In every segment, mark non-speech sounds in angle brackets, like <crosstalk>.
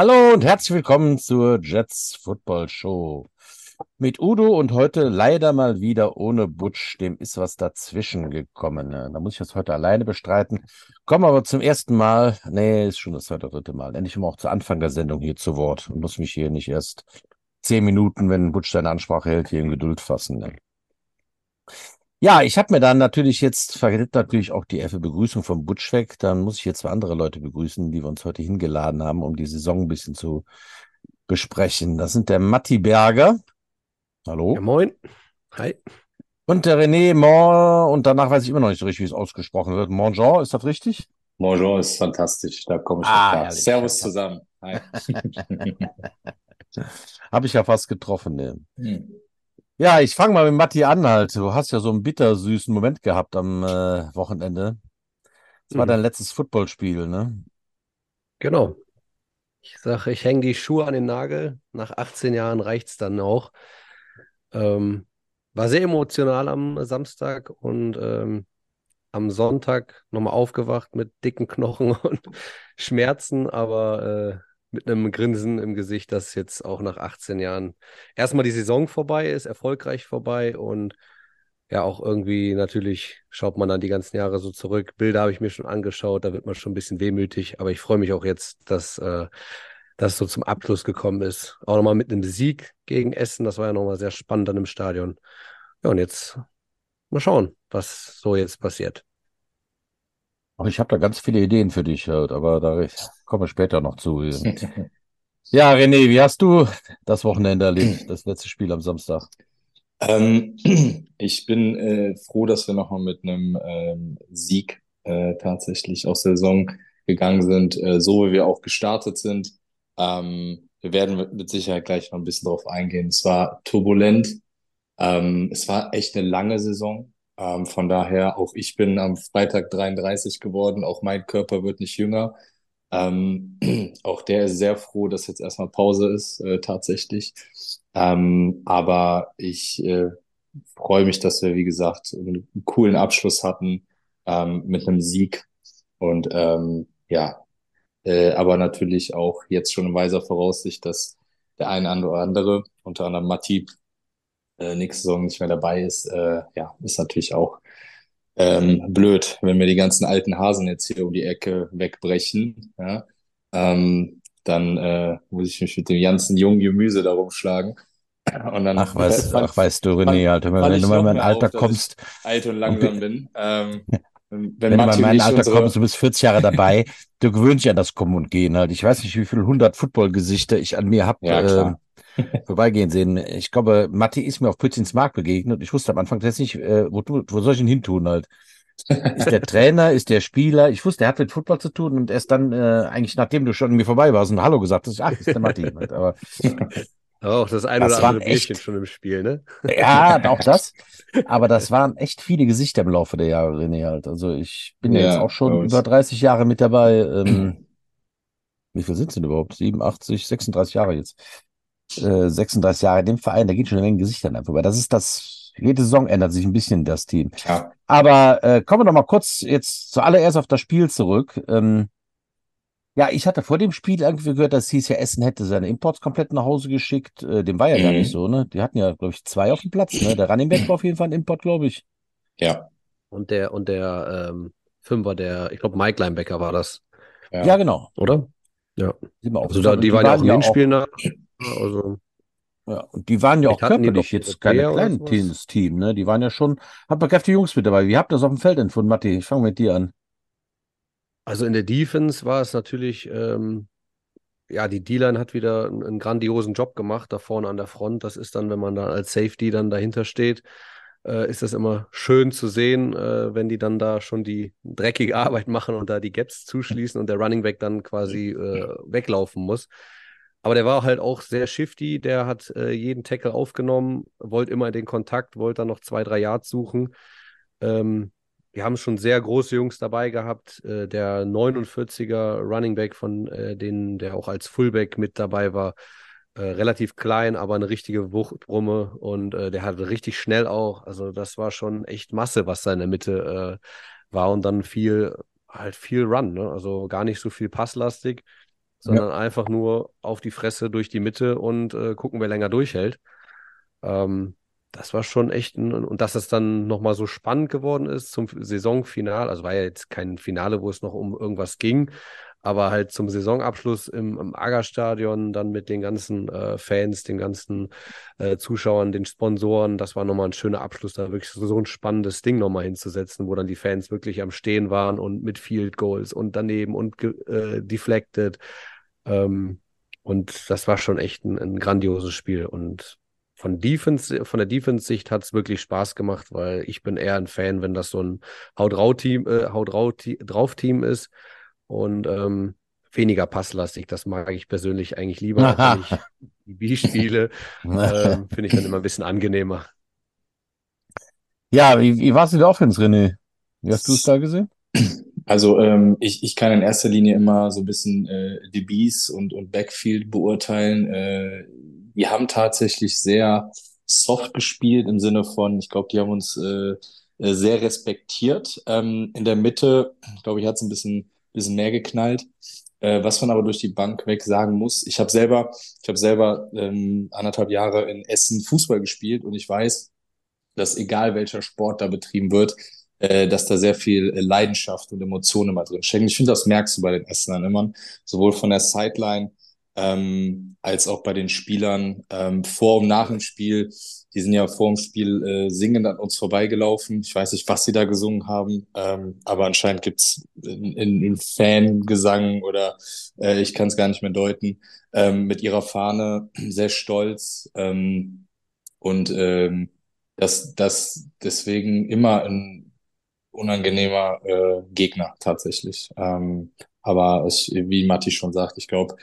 Hallo und herzlich willkommen zur Jets Football Show. Mit Udo und heute leider mal wieder ohne Butch. Dem ist was dazwischen gekommen. Da muss ich das heute alleine bestreiten. Komme aber zum ersten Mal, nee, ist schon das zweite, dritte Mal, endlich immer auch zu Anfang der Sendung hier zu Wort und muss mich hier nicht erst zehn Minuten, wenn Butch seine Ansprache hält, hier in Geduld fassen. Ne? Ja, ich habe mir dann natürlich jetzt, verritt natürlich auch die effe Begrüßung vom Butch weg. Dann muss ich jetzt zwei andere Leute begrüßen, die wir uns heute hingeladen haben, um die Saison ein bisschen zu besprechen. Das sind der Matti Berger. Hallo. Ja, moin. Hi. Und der René Mon, und danach weiß ich immer noch nicht so richtig, wie es ausgesprochen wird. Monjean, ist das richtig? Monjean ist fantastisch, da komme ich ah, klar. Servus zusammen. Hi. <laughs> Habe ich ja fast getroffen. Ne? Hm. Ja, ich fange mal mit Matti an halt. Du hast ja so einen bittersüßen Moment gehabt am äh, Wochenende. Das war mhm. dein letztes Footballspiel, ne? Genau. Ich sage, ich hänge die Schuhe an den Nagel. Nach 18 Jahren reicht es dann auch. Ähm, war sehr emotional am Samstag und ähm, am Sonntag nochmal aufgewacht mit dicken Knochen <laughs> und Schmerzen, aber äh, mit einem Grinsen im Gesicht, dass jetzt auch nach 18 Jahren erstmal die Saison vorbei ist, erfolgreich vorbei und ja, auch irgendwie natürlich schaut man dann die ganzen Jahre so zurück. Bilder habe ich mir schon angeschaut, da wird man schon ein bisschen wehmütig, aber ich freue mich auch jetzt, dass äh, das so zum Abschluss gekommen ist. Auch nochmal mit einem Sieg gegen Essen, das war ja nochmal sehr spannend dann im Stadion. Ja, und jetzt mal schauen, was so jetzt passiert. Ach, ich habe da ganz viele Ideen für dich, aber da komme ich später noch zu. <laughs> Ja, René, wie hast du das Wochenende erlebt, das letzte Spiel am Samstag? Ähm, <clears throat> ich bin äh, froh, dass wir nochmal mit einem ähm, Sieg äh, tatsächlich aus der Saison gegangen sind, äh, so wie wir auch gestartet sind. Ähm, wir werden mit, mit Sicherheit gleich noch ein bisschen drauf eingehen. Es war turbulent. Ähm, es war echt eine lange Saison. Ähm, von daher, auch ich bin am Freitag 33 geworden, auch mein Körper wird nicht jünger. Ähm, <clears throat> auch der ist sehr froh, dass jetzt erstmal Pause ist, äh, tatsächlich. Ähm, aber ich äh, freue mich, dass wir, wie gesagt, einen coolen Abschluss hatten ähm, mit einem Sieg. Und ähm, ja, äh, aber natürlich auch jetzt schon in weiser Voraussicht, dass der eine oder andere, unter anderem Matti, äh, nächste Saison nicht mehr dabei ist, äh, ja, ist natürlich auch ähm, blöd, wenn wir die ganzen alten Hasen jetzt hier um die Ecke wegbrechen. Ja? Ähm, dann äh, muss ich mich mit dem ganzen jungen Gemüse darum schlagen. <laughs> Und dann, ach, weißt, <laughs> fand, ach, weißt du, René, Alter, wenn du mal in mein Alter auf, kommst. alt und langsam bin. Ähm, <laughs> wenn, wenn du mal in mein Alter unsere... kommst, du bist 40 Jahre dabei, du gewöhnst dich an das Kommen und Gehen halt. Ich weiß nicht, wie viele hundert Footballgesichter ich an mir habe. Ja, äh, <laughs> vorbeigehen sehen. Ich glaube, Matti ist mir auf Pützins Markt begegnet und ich wusste am Anfang jetzt nicht, äh, wo, wo soll ich ihn hin tun halt. Ist der <laughs> Trainer, ist der Spieler? Ich wusste, er hat mit Football zu tun und erst dann, äh, eigentlich nachdem du schon mir vorbei warst und Hallo gesagt hast, ach, ist der Matti. Halt. Aber <laughs> auch das eine das oder andere Bierchen schon im Spiel, ne? Ja, auch das. Aber das waren echt viele Gesichter im Laufe der Jahre, René, halt. Also ich bin ja, jetzt auch schon über 30 Jahre mit dabei. Ähm, <clears throat> wie viel sind es denn überhaupt? 87, 36 Jahre jetzt. 36 äh, Jahre in dem Verein, da geht schon eine Menge Gesichter an vorbei. Das ist das, jede Saison ändert sich ein bisschen das Team. Ja. Aber äh, kommen wir noch mal kurz jetzt zuallererst auf das Spiel zurück. Ähm, ja, ich hatte vor dem Spiel irgendwie gehört, dass hieß ja, Essen hätte seine Imports komplett nach Hause geschickt. Äh, dem war ja mhm. gar nicht so, ne? Die hatten ja, glaube ich, zwei auf dem Platz, ne? Der Running Back war auf jeden Fall ein Import, glaube ich. Ja. Und der, und der ähm, Fünfer, der, ich glaube, Mike Linebacker war das. Ja, ja genau. Oder? Ja. Also da, die, die waren ja auch in den Spielen da. Also, ja, und die waren ja auch körperlich jetzt keine kleinen Teams, Team, ne? Die waren ja schon, hat man kräftige Jungs mit dabei. Wie habt ihr das auf dem Feld empfunden, Matti? Ich fange mit dir an. Also in der Defense war es natürlich, ähm, ja, die D-Line hat wieder einen, einen, grandiosen Job gemacht, da vorne an der Front. Das ist dann, wenn man da als Safety dann dahinter steht, äh, ist das immer schön zu sehen, äh, wenn die dann da schon die dreckige Arbeit <laughs> machen und da die Gaps zuschließen und der Running Back dann quasi äh, weglaufen muss. Aber der war halt auch sehr shifty, der hat äh, jeden Tackle aufgenommen, wollte immer den Kontakt, wollte dann noch zwei, drei Yards suchen. Ähm, wir haben schon sehr große Jungs dabei gehabt. Äh, der 49er Running Back von äh, denen, der auch als Fullback mit dabei war, äh, relativ klein, aber eine richtige Wuchtbrumme und der hatte richtig schnell auch. Also das war schon echt Masse, was da in der Mitte war und dann viel, halt viel Run, ne? also gar nicht so viel passlastig. Sondern ja. einfach nur auf die Fresse durch die Mitte und äh, gucken, wer länger durchhält. Ähm, das war schon echt ein, und dass es dann nochmal so spannend geworden ist zum Saisonfinale, also war ja jetzt kein Finale, wo es noch um irgendwas ging, aber halt zum Saisonabschluss im, im Agerstadion, dann mit den ganzen äh, Fans, den ganzen äh, Zuschauern, den Sponsoren, das war nochmal ein schöner Abschluss, da wirklich so, ein spannendes Ding nochmal hinzusetzen, wo dann die Fans wirklich am Stehen waren und mit Field Goals und daneben und äh, deflected. Ähm, und das war schon echt ein, ein grandioses Spiel. Und von Defense, von der Defense-Sicht hat es wirklich Spaß gemacht, weil ich bin eher ein Fan, wenn das so ein Haut-Drauf-Team äh, Haut -Team ist und ähm, weniger passlastig. Das mag ich persönlich eigentlich lieber, wenn ich <laughs> die B-Spiele. ähm, <laughs> Finde ich dann immer ein bisschen angenehmer. Ja, wie, wie war es in der Offense, René? Wie hast du es da gesehen? Also ähm, ich, ich kann in erster Linie immer so ein bisschen äh, DBs und, und Backfield beurteilen. Äh, die haben tatsächlich sehr soft gespielt im Sinne von, ich glaube, die haben uns äh, äh sehr respektiert. Ähm, in der Mitte, glaube ich, hat es ein bisschen bisschen mehr geknallt. Äh, was man aber durch die Bank weg sagen muss, ich habe selber, ich habe selber ähm, anderthalb Jahre in Essen Fußball gespielt und ich weiß, dass egal welcher Sport da betrieben wird, äh, dass da sehr viel äh, Leidenschaft und Emotionen immer drin stecken. Ich finde, das merkst du bei den Essenern immer, sowohl von der Sideline ähm, als auch bei den Spielern ähm, vor und nach dem Spiel die sind ja vor dem Spiel äh, singend an uns vorbeigelaufen. Ich weiß nicht, was sie da gesungen haben, ähm, aber anscheinend gibt's in, in, Fangesang oder äh, ich kann es gar nicht mehr deuten, ähm, mit ihrer Fahne <clears throat> sehr stolz ähm, und ähm, das, das deswegen immer ein unangenehmer äh, Gegner tatsächlich. Ähm, aber ich, wie Matti schon sagt, ich glaube,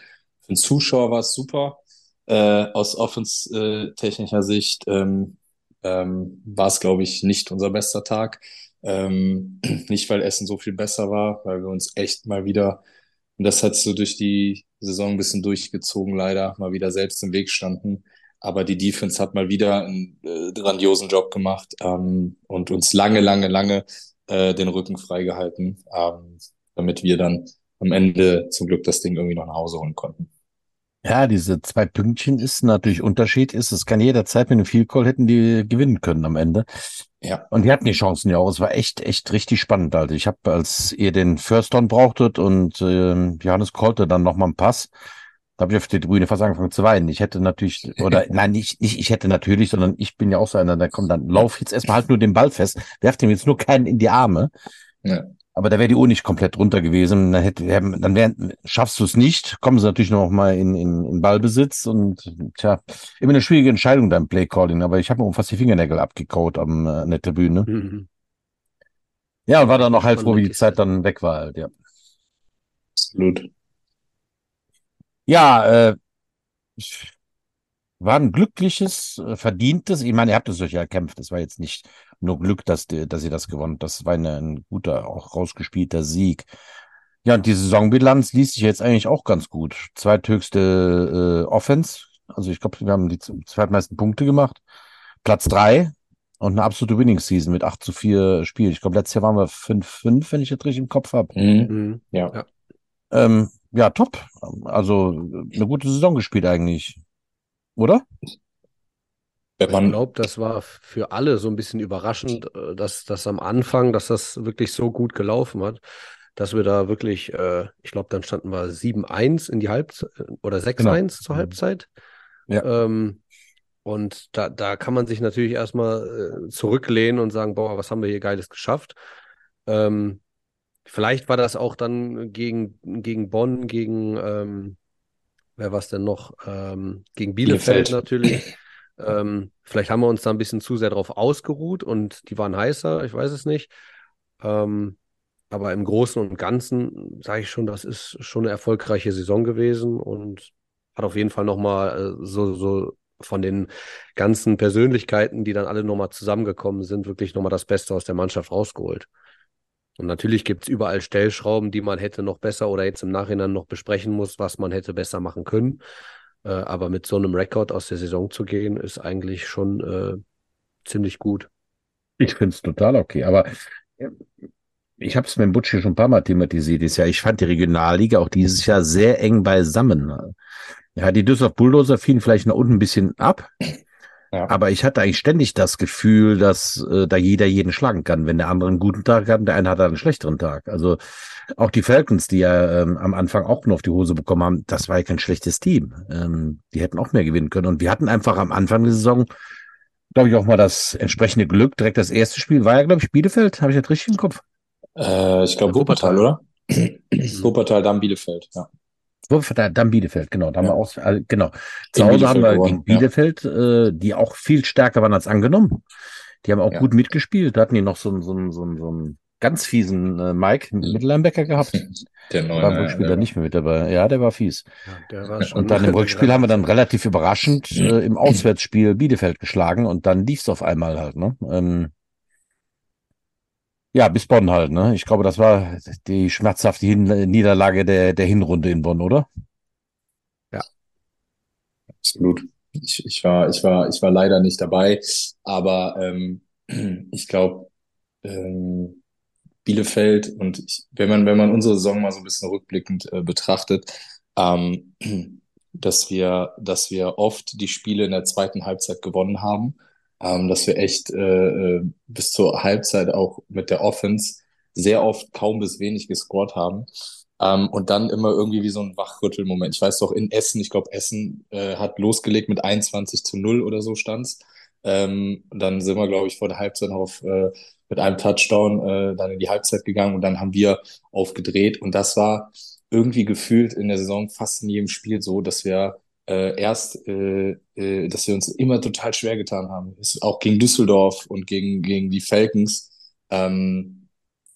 für den Zuschauer war es super äh, aus offense-technischer Sicht ähm, ähm, war es, glaube ich, nicht unser bester Tag. Ähm, <clears throat> nicht, weil Essen so viel besser war, weil wir uns echt mal wieder, und das hat so durch die Saison ein bisschen durchgezogen, leider, mal wieder selbst im Weg standen. Aber die Defense hat mal wieder einen äh, grandiosen Job gemacht ähm, und uns lange, lange, lange äh, den Rücken freigehalten, ähm, damit wir dann am Ende zum Glück das Ding irgendwie noch nach Hause holen konnten. Ja, diese zwei Pünktchen ist natürlich Unterschied ist. Es kann jederzeit mit einem Field Call hätten die gewinnen können am Ende. Ja. Und die hatten die Chancen ja auch. Es war echt, echt richtig spannend. Also ich habe, als ihr den First Down brauchtet und äh, Johannes callte dann nochmal einen Pass, da habe ich auf der Tribüne fast angefangen zu weinen. Ich hätte natürlich, oder <laughs> nein, nicht, nicht ich hätte natürlich, sondern ich bin ja auch so einer, der kommt dann, lauf jetzt erstmal halt nur den Ball fest, werft ihm jetzt nur keinen in die Arme. Ja. Aber da wäre die Uhr nicht komplett runter gewesen. Dann, hätte, dann wär, schaffst du es nicht, kommen sie natürlich noch mal in, in, in Ballbesitz und tja, immer eine schwierige Entscheidung beim Playcalling. Aber ich habe mir fast die Fingernägel abgekaut am, äh, an der Tribüne. Mhm. Ja, und war dann noch halt froh, wie die Zeit dann weg war halt, ja. Absolut. Ja, äh, war ein glückliches, äh, verdientes, ich meine, ihr habt es euch ja erkämpft, es war jetzt nicht nur Glück, dass, dass ihr das gewonnen Das war eine, ein guter, auch rausgespielter Sieg. Ja, und die Saisonbilanz liest sich jetzt eigentlich auch ganz gut. Zweithöchste äh, Offense, also ich glaube, wir haben die zweitmeisten Punkte gemacht. Platz drei und eine absolute Winning-Season mit 8 zu 4 Spielen. Ich glaube, letztes Jahr waren wir 5-5, wenn ich das richtig im Kopf habe. Mhm. mhm. Ja. Ja. Ähm, ja, top. Also eine gute Saison gespielt eigentlich oder? Ich glaube, das war für alle so ein bisschen überraschend, äh, dass das am Anfang, dass das wirklich so gut gelaufen hat, dass wir da wirklich, äh, ich glaube, dann standen wir 7-1 in die Halbzeit oder 6-1 genau. zur Halbzeit. Ja. Ähm, und da, da kann man sich natürlich erstmal äh, zurücklehnen und sagen, boah, was haben wir hier Geiles geschafft. Ähm, vielleicht war das auch dann gegen, gegen Bonn, gegen ähm, wer war es denn noch? Ähm, gegen Bielefeld, Bielefeld. natürlich. <clears throat> ähm, vielleicht haben wir uns da ein bisschen zu sehr drauf ausgeruht und die waren heißer, ich weiß es nicht. Ähm, aber im Großen und Ganzen sage ich schon, das ist schon eine erfolgreiche Saison gewesen und hat auf jeden Fall nochmal äh, so, so von den ganzen Persönlichkeiten, die dann alle nochmal zusammengekommen sind, wirklich nochmal das Beste aus der Mannschaft rausgeholt. Und natürlich gibt es überall Stellschrauben, die man hätte noch besser oder jetzt im Nachhinein noch besprechen muss, was man hätte besser machen können. Äh, aber mit so einem Rekord aus der Saison zu gehen, ist eigentlich schon äh, ziemlich gut. Ich finde es total okay. Aber ich habe es mit dem Butch hier schon ein paar Mal thematisiert dieses Jahr. Ich fand die Regionalliga auch dieses Jahr sehr eng beisammen. Ja, die Düsseldorf Bulldozer fielen vielleicht nach unten ein bisschen ab. Ja. Aber ich hatte eigentlich ständig das Gefühl, dass äh, da jeder jeden schlagen kann. Wenn der andere einen guten Tag hat, der eine hat einen schlechteren Tag. Also auch die Falcons, die ja ähm, am Anfang auch nur auf die Hose bekommen haben, das war ja kein schlechtes Team. Ähm, die hätten auch mehr gewinnen können. Und wir hatten einfach am Anfang der Saison, glaube ich, auch mal das entsprechende Glück. Direkt das erste Spiel war ja, glaube ich, Bielefeld. Habe ich das richtig im Kopf? Äh, ich glaube Wuppertal, oder? <clears throat> Wuppertal, dann Bielefeld, ja. Wuppertal, dann Bielefeld, genau. Da ja. haben wir auch, äh, genau. Zu Hause haben wir gegen Bielefeld, ja. äh, die auch viel stärker waren als angenommen. Die haben auch ja. gut mitgespielt. Da hatten die noch so, einen so, einen so, einen so einen ganz fiesen äh, Mike Mittelheimbecker gehabt. <laughs> Der neue, war im Rückspiel dann nicht mehr mit dabei. Ja, der war fies. Ja, der war schon und dann im <laughs> Rückspiel haben wir dann relativ überraschend äh, im <clears throat> Auswärtsspiel Bielefeld geschlagen und dann lief es auf einmal halt. Ne? Ähm, ja, bis Bonn halt, ne? Ich glaube, das war die schmerzhafte Hin Niederlage der, der Hinrunde in Bonn, oder? Ja. Absolut. Ich, ich, war, ich, war, ich war leider nicht dabei, aber ähm, <clears throat> ich glaube, ähm, Bielefeld und ich, wenn man, wenn man unsere Saison mal so ein bisschen rückblickend äh, betrachtet, ähm, <clears throat> dass wir, dass wir oft die Spiele in der zweiten Halbzeit gewonnen haben ähm, dass wir echt äh, äh, bis zur Halbzeit auch mit der Offense sehr oft kaum bis wenig gescored haben. Ähm, und dann immer irgendwie wie so ein Wachrüttelmoment. Ich weiß doch, in Essen, ich glaube, Essen äh, hat losgelegt mit 21 zu 0 oder so stand's. Ähm, dann sind wir, glaube ich, vor der Halbzeit auf äh, mit einem Touchdown äh, dann in die Halbzeit gegangen und dann haben wir aufgedreht. Und das war irgendwie gefühlt in der Saison fast in jedem Spiel so, dass wir äh, erst, äh, äh, dass wir uns immer total schwer getan haben. Ist auch gegen Düsseldorf und gegen, gegen die Falcons, ähm,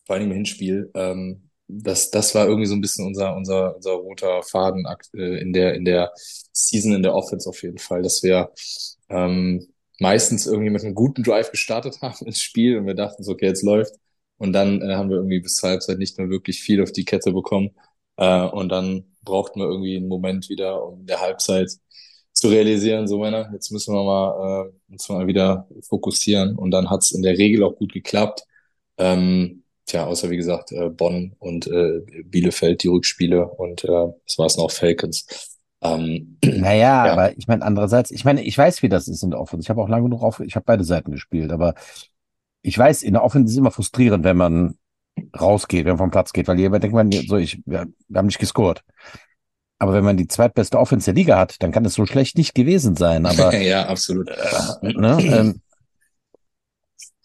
vor allem im Hinspiel. Ähm, das, das war irgendwie so ein bisschen unser, unser, unser roter Faden äh, in, der, in der Season, in der Offense auf jeden Fall, dass wir ähm, meistens irgendwie mit einem guten Drive gestartet <laughs> haben ins Spiel und wir dachten so, okay, jetzt läuft. Und dann äh, haben wir irgendwie bis zur Halbzeit nicht mehr wirklich viel auf die Kette bekommen. Äh, und dann braucht man irgendwie einen Moment wieder, um in der Halbzeit zu realisieren, so Männer, jetzt müssen wir mal äh, uns mal wieder fokussieren. Und dann hat's in der Regel auch gut geklappt. Ähm, tja, außer wie gesagt, äh, Bonn und äh, Bielefeld, die Rückspiele und äh, das war es noch Falcons. Ähm, <clears throat> naja, ja. aber ich meine, andererseits, ich meine, ich weiß, wie das ist in der Offense. Ich habe auch lange genug auf, ich habe beide Seiten gespielt, aber ich weiß, in der Offense ist es immer frustrierend, wenn man rausgeht, wenn man vom Platz geht, weil jemand denkt man, so, ich, wir, wir haben nicht gescored. Aber wenn man die zweitbeste Offense der Liga hat, dann kann es so schlecht nicht gewesen sein. Aber <laughs> ja, absolut. Äh, ne, ähm,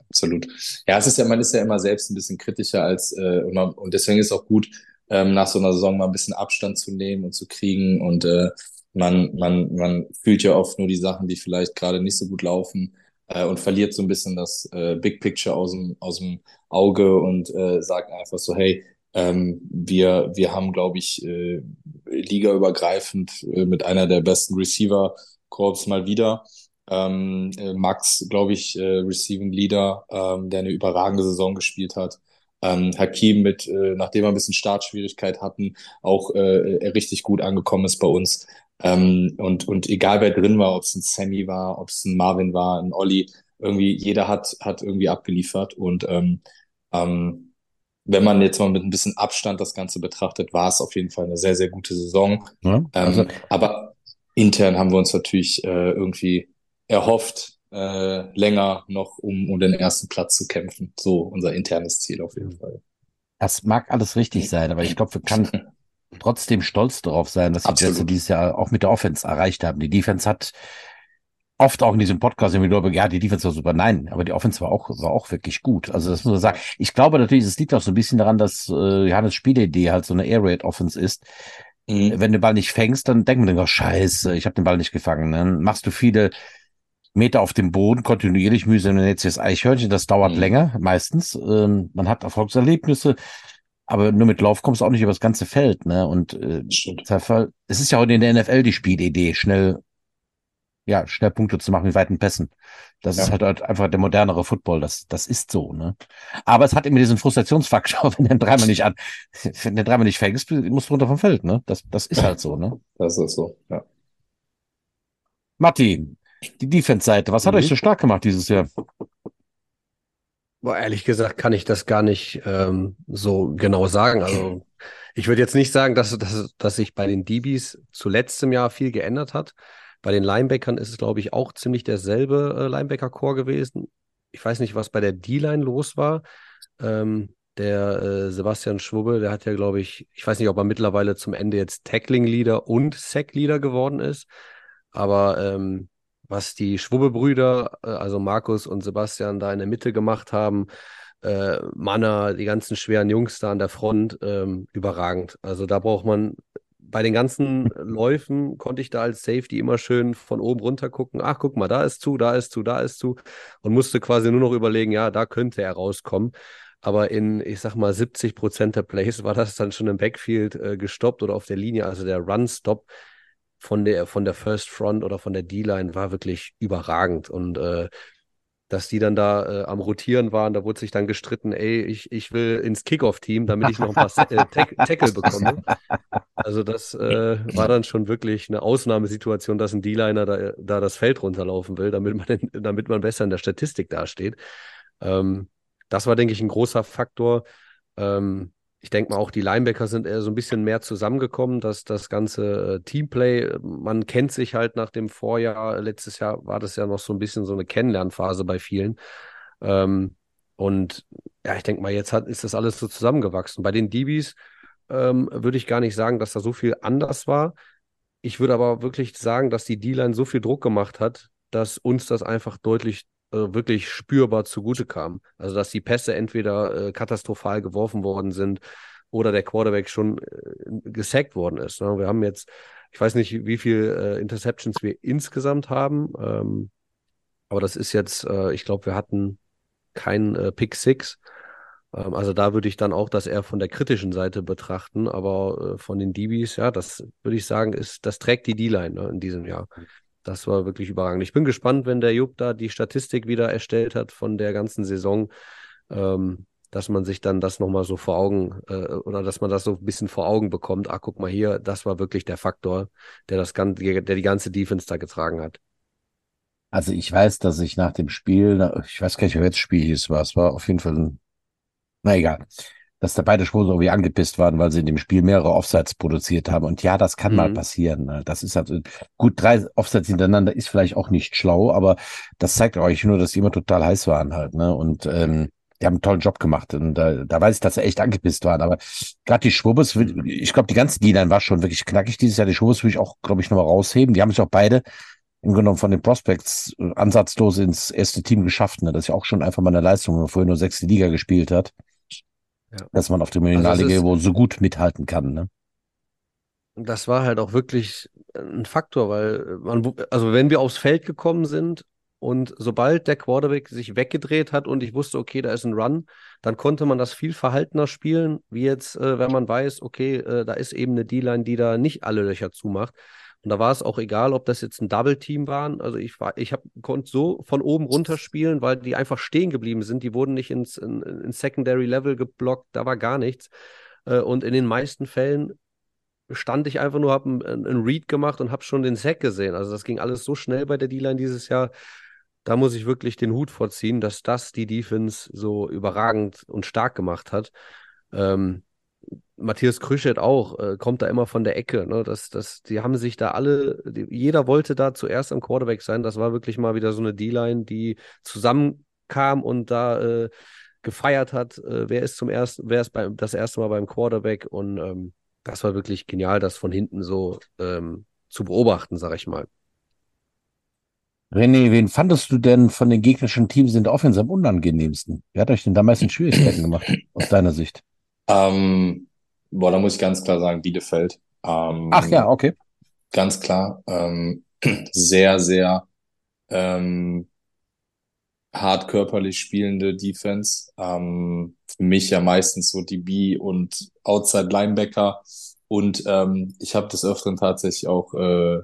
absolut. Ja, es ist ja, man ist ja immer selbst ein bisschen kritischer als äh, und, man, und deswegen ist es auch gut, ähm, nach so einer Saison mal ein bisschen Abstand zu nehmen und zu kriegen. Und äh, man, man, man fühlt ja oft nur die Sachen, die vielleicht gerade nicht so gut laufen äh, und verliert so ein bisschen das äh, Big Picture aus dem, aus dem Auge und äh, sagt einfach so, hey, ähm, wir, wir haben, glaube ich, äh, ligaübergreifend äh, mit einer der besten Receiver-Corps mal wieder. Ähm, äh, Max, glaube ich, äh, Receiving Leader, ähm, der eine überragende Saison gespielt hat. Ähm, Hakim mit, äh, nachdem wir ein bisschen Startschwierigkeit hatten, auch äh, richtig gut angekommen ist bei uns. Ähm, und, und egal wer drin war, ob es ein Sammy war, ob es ein Marvin war, ein Olli, irgendwie jeder hat, hat irgendwie abgeliefert. Und ähm, ähm, wenn man jetzt mal mit ein bisschen Abstand das Ganze betrachtet, war es auf jeden Fall eine sehr, sehr gute Saison. Ja, also ähm, aber intern haben wir uns natürlich äh, irgendwie erhofft, äh, länger noch, um, um den ersten Platz zu kämpfen. So unser internes Ziel auf jeden Fall. Das mag alles richtig sein, aber ich glaube, wir können <laughs> trotzdem stolz darauf sein, dass die Jets dieses Jahr auch mit der Offense erreicht haben. Die Defense hat oft auch in diesem Podcast immer nur, ja, die Defense war super. Nein, aber die Offense war auch, war auch wirklich gut. Also das muss man sagen. Ich glaube natürlich, es liegt auch so ein bisschen daran, dass äh, Johannes Spielidee halt so eine Air Raid Offense ist. Mhm. Wenn du den Ball nicht fängst, dann denkt man, oh, scheiße, ich habe den Ball nicht gefangen. Dann machst du viele Meter auf dem Boden, kontinuierlich mühsam, dann jetzt das Eichhörnchen, das dauert mhm. länger, meistens. Ähm, man hat Erfolgserlebnisse, aber nur mit Lauf kommst du auch nicht über das ganze Feld, ne? Und äh, es ist ja heute in der NFL die Spielidee, schnell, ja, schnell Punkte zu machen mit weiten Pässen. Das ja. ist halt einfach der modernere Football, das, das ist so, ne? Aber es hat immer diesen Frustrationsfaktor, <laughs> wenn der dreimal nicht an, wenn der dreimal nicht fängst, musst du runter vom Feld, ne? Das, das ist halt so, ne? Das ist so, ja. Matti, die Defense-Seite, was hat mhm. euch so stark gemacht dieses Jahr? Boah, ehrlich gesagt kann ich das gar nicht ähm, so genau sagen. Also ich würde jetzt nicht sagen, dass, dass, dass sich bei den DBs zu letztem Jahr viel geändert hat. Bei den Linebackern ist es, glaube ich, auch ziemlich derselbe äh, Linebacker-Core gewesen. Ich weiß nicht, was bei der D-Line los war. Ähm, der äh, Sebastian Schwubbe, der hat ja, glaube ich, ich weiß nicht, ob er mittlerweile zum Ende jetzt Tackling-Leader und Sack-Leader geworden ist. Aber ähm, was die Schwubbe-Brüder, äh, also Markus und Sebastian, da in der Mitte gemacht haben, äh, Manner, die ganzen schweren Jungs da an der Front, ähm, überragend. Also da braucht man bei den ganzen <laughs> Läufen konnte ich da als Safety immer schön von oben runter gucken. Ach, guck mal, da ist zu, da ist zu, da ist zu. Und musste quasi nur noch überlegen, ja, da könnte er rauskommen. Aber in, ich sag mal, 70 Prozent der Plays <laughs> war das dann schon im Backfield äh, gestoppt oder auf der Linie. Also der Run-Stop von der, von der First Front oder von der D-Line war wirklich überragend. Und äh, dass die dann da äh, am Rotieren waren. Da wurde sich dann gestritten, ey, ich, ich will ins Kickoff-Team, damit ich noch ein paar äh, Tackle bekomme. Also das äh, war dann schon wirklich eine Ausnahmesituation, dass ein D-Liner da, da das Feld runterlaufen will, damit man, in, damit man besser in der Statistik dasteht. Ähm, das war, denke ich, ein großer Faktor. Ähm, ich denke mal auch, die Linebacker sind eher so ein bisschen mehr zusammengekommen, dass das ganze äh, Teamplay, man kennt sich halt nach dem Vorjahr, letztes Jahr war das ja noch so ein bisschen so eine Kennenlernphase bei vielen. Ähm, und ja, ich denke mal, jetzt hat, ist das alles so zusammengewachsen. Bei den DBs ähm, würde ich gar nicht sagen, dass da so viel anders war. Ich würde aber wirklich sagen, dass die D-Line so viel Druck gemacht hat, dass uns das einfach deutlich wirklich spürbar zugute kam. Also dass die Pässe entweder äh, katastrophal geworfen worden sind oder der Quarterback schon äh, gesackt worden ist. Ne? Wir haben jetzt, ich weiß nicht, wie viele äh, Interceptions wir insgesamt haben, ähm, aber das ist jetzt, äh, ich glaube, wir hatten keinen äh, Pick Six. Ähm, also da würde ich dann auch das eher von der kritischen Seite betrachten, aber äh, von den DBs, ja, das würde ich sagen, ist, das trägt die D-Line ne, in diesem Jahr. Das war wirklich überragend. Ich bin gespannt, wenn der Jupp da die Statistik wieder erstellt hat von der ganzen Saison, ähm, dass man sich dann das nochmal so vor Augen äh, oder dass man das so ein bisschen vor Augen bekommt. Ah, guck mal hier, das war wirklich der Faktor, der das ganze, der die ganze Defense da getragen hat. Also ich weiß, dass ich nach dem Spiel, ich weiß gar nicht, jetzt Spiel hieß, war, es war auf jeden Fall ein, na egal dass da beide Spuren irgendwie angepisst waren, weil sie in dem Spiel mehrere Offsides produziert haben. Und ja, das kann mhm. mal passieren. Ne? Das ist halt gut, drei Offsides hintereinander ist vielleicht auch nicht schlau, aber das zeigt euch nur, dass die immer total heiß waren halt. Ne? Und ähm, die haben einen tollen Job gemacht. Und da, da weiß ich, dass sie echt angepisst waren. Aber gerade die Schwubbes, ich glaube, die ganze D-Line war schon wirklich knackig dieses Jahr. Die Schwubbes will ich auch, glaube ich, nochmal rausheben. Die haben sich auch beide im Grunde genommen von den Prospects äh, ansatzlos ins erste Team geschafft. Ne? Das ist ja auch schon einfach mal eine Leistung, wenn man vorher nur sechste Liga gespielt hat. Ja. Dass man auf dem Regionalliga also so gut mithalten kann, ne? Das war halt auch wirklich ein Faktor, weil man, also wenn wir aufs Feld gekommen sind und sobald der Quarterback sich weggedreht hat und ich wusste, okay, da ist ein Run, dann konnte man das viel verhaltener spielen, wie jetzt, äh, wenn man weiß, okay, äh, da ist eben eine D-Line, die da nicht alle Löcher zumacht. Und da war es auch egal, ob das jetzt ein Double-Team waren. Also ich war, ich konnte so von oben runter spielen, weil die einfach stehen geblieben sind. Die wurden nicht ins, in, ins Secondary Level geblockt, da war gar nichts. Äh, und in den meisten Fällen stand ich einfach nur, habe einen, einen Read gemacht und habe schon den Sack gesehen. Also das ging alles so schnell bei der D-Line dieses Jahr. Da muss ich wirklich den Hut vorziehen, dass das die Defense so überragend und stark gemacht hat. Ähm, Matthias Krüschet auch, äh, kommt da immer von der Ecke. Ne? Das, das, die haben sich da alle, die, jeder wollte da zuerst am Quarterback sein. Das war wirklich mal wieder so eine D-Line, die zusammenkam und da äh, gefeiert hat, äh, wer ist zum ersten, wer ist beim, das erste Mal beim Quarterback. Und ähm, das war wirklich genial, das von hinten so ähm, zu beobachten, sag ich mal. René, wen fandest du denn von den gegnerischen Teams in der Offense am unangenehmsten? Wer hat euch denn da meisten Schwierigkeiten gemacht, aus deiner Sicht? Ähm, boah, da muss ich ganz klar sagen, Bielefeld. Ähm, Ach ja, okay. Ganz klar. Ähm, sehr, sehr ähm, hart körperlich spielende Defense. Ähm, für mich ja meistens so DB und Outside Linebacker. Und ähm, ich habe des Öfteren tatsächlich auch äh,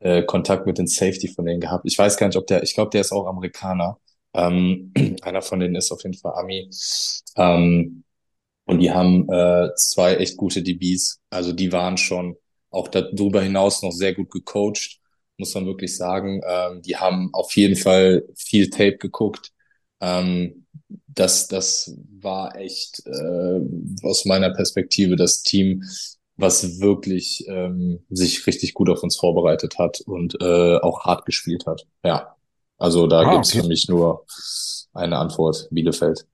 äh, Kontakt mit den Safety von denen gehabt. Ich weiß gar nicht, ob der, ich glaube, der ist auch Amerikaner. Ähm, <clears throat> einer von denen ist auf jeden Fall Ami. Ähm, und die haben äh, zwei echt gute DBs. Also die waren schon auch darüber hinaus noch sehr gut gecoacht, muss man wirklich sagen. Ähm, die haben auf jeden Fall viel Tape geguckt. Ähm, das, das war echt äh, aus meiner Perspektive das Team, was wirklich ähm, sich richtig gut auf uns vorbereitet hat und äh, auch hart gespielt hat. Ja, also da Ah, gibt's okay. für mich nur eine Antwort, Bielefeld.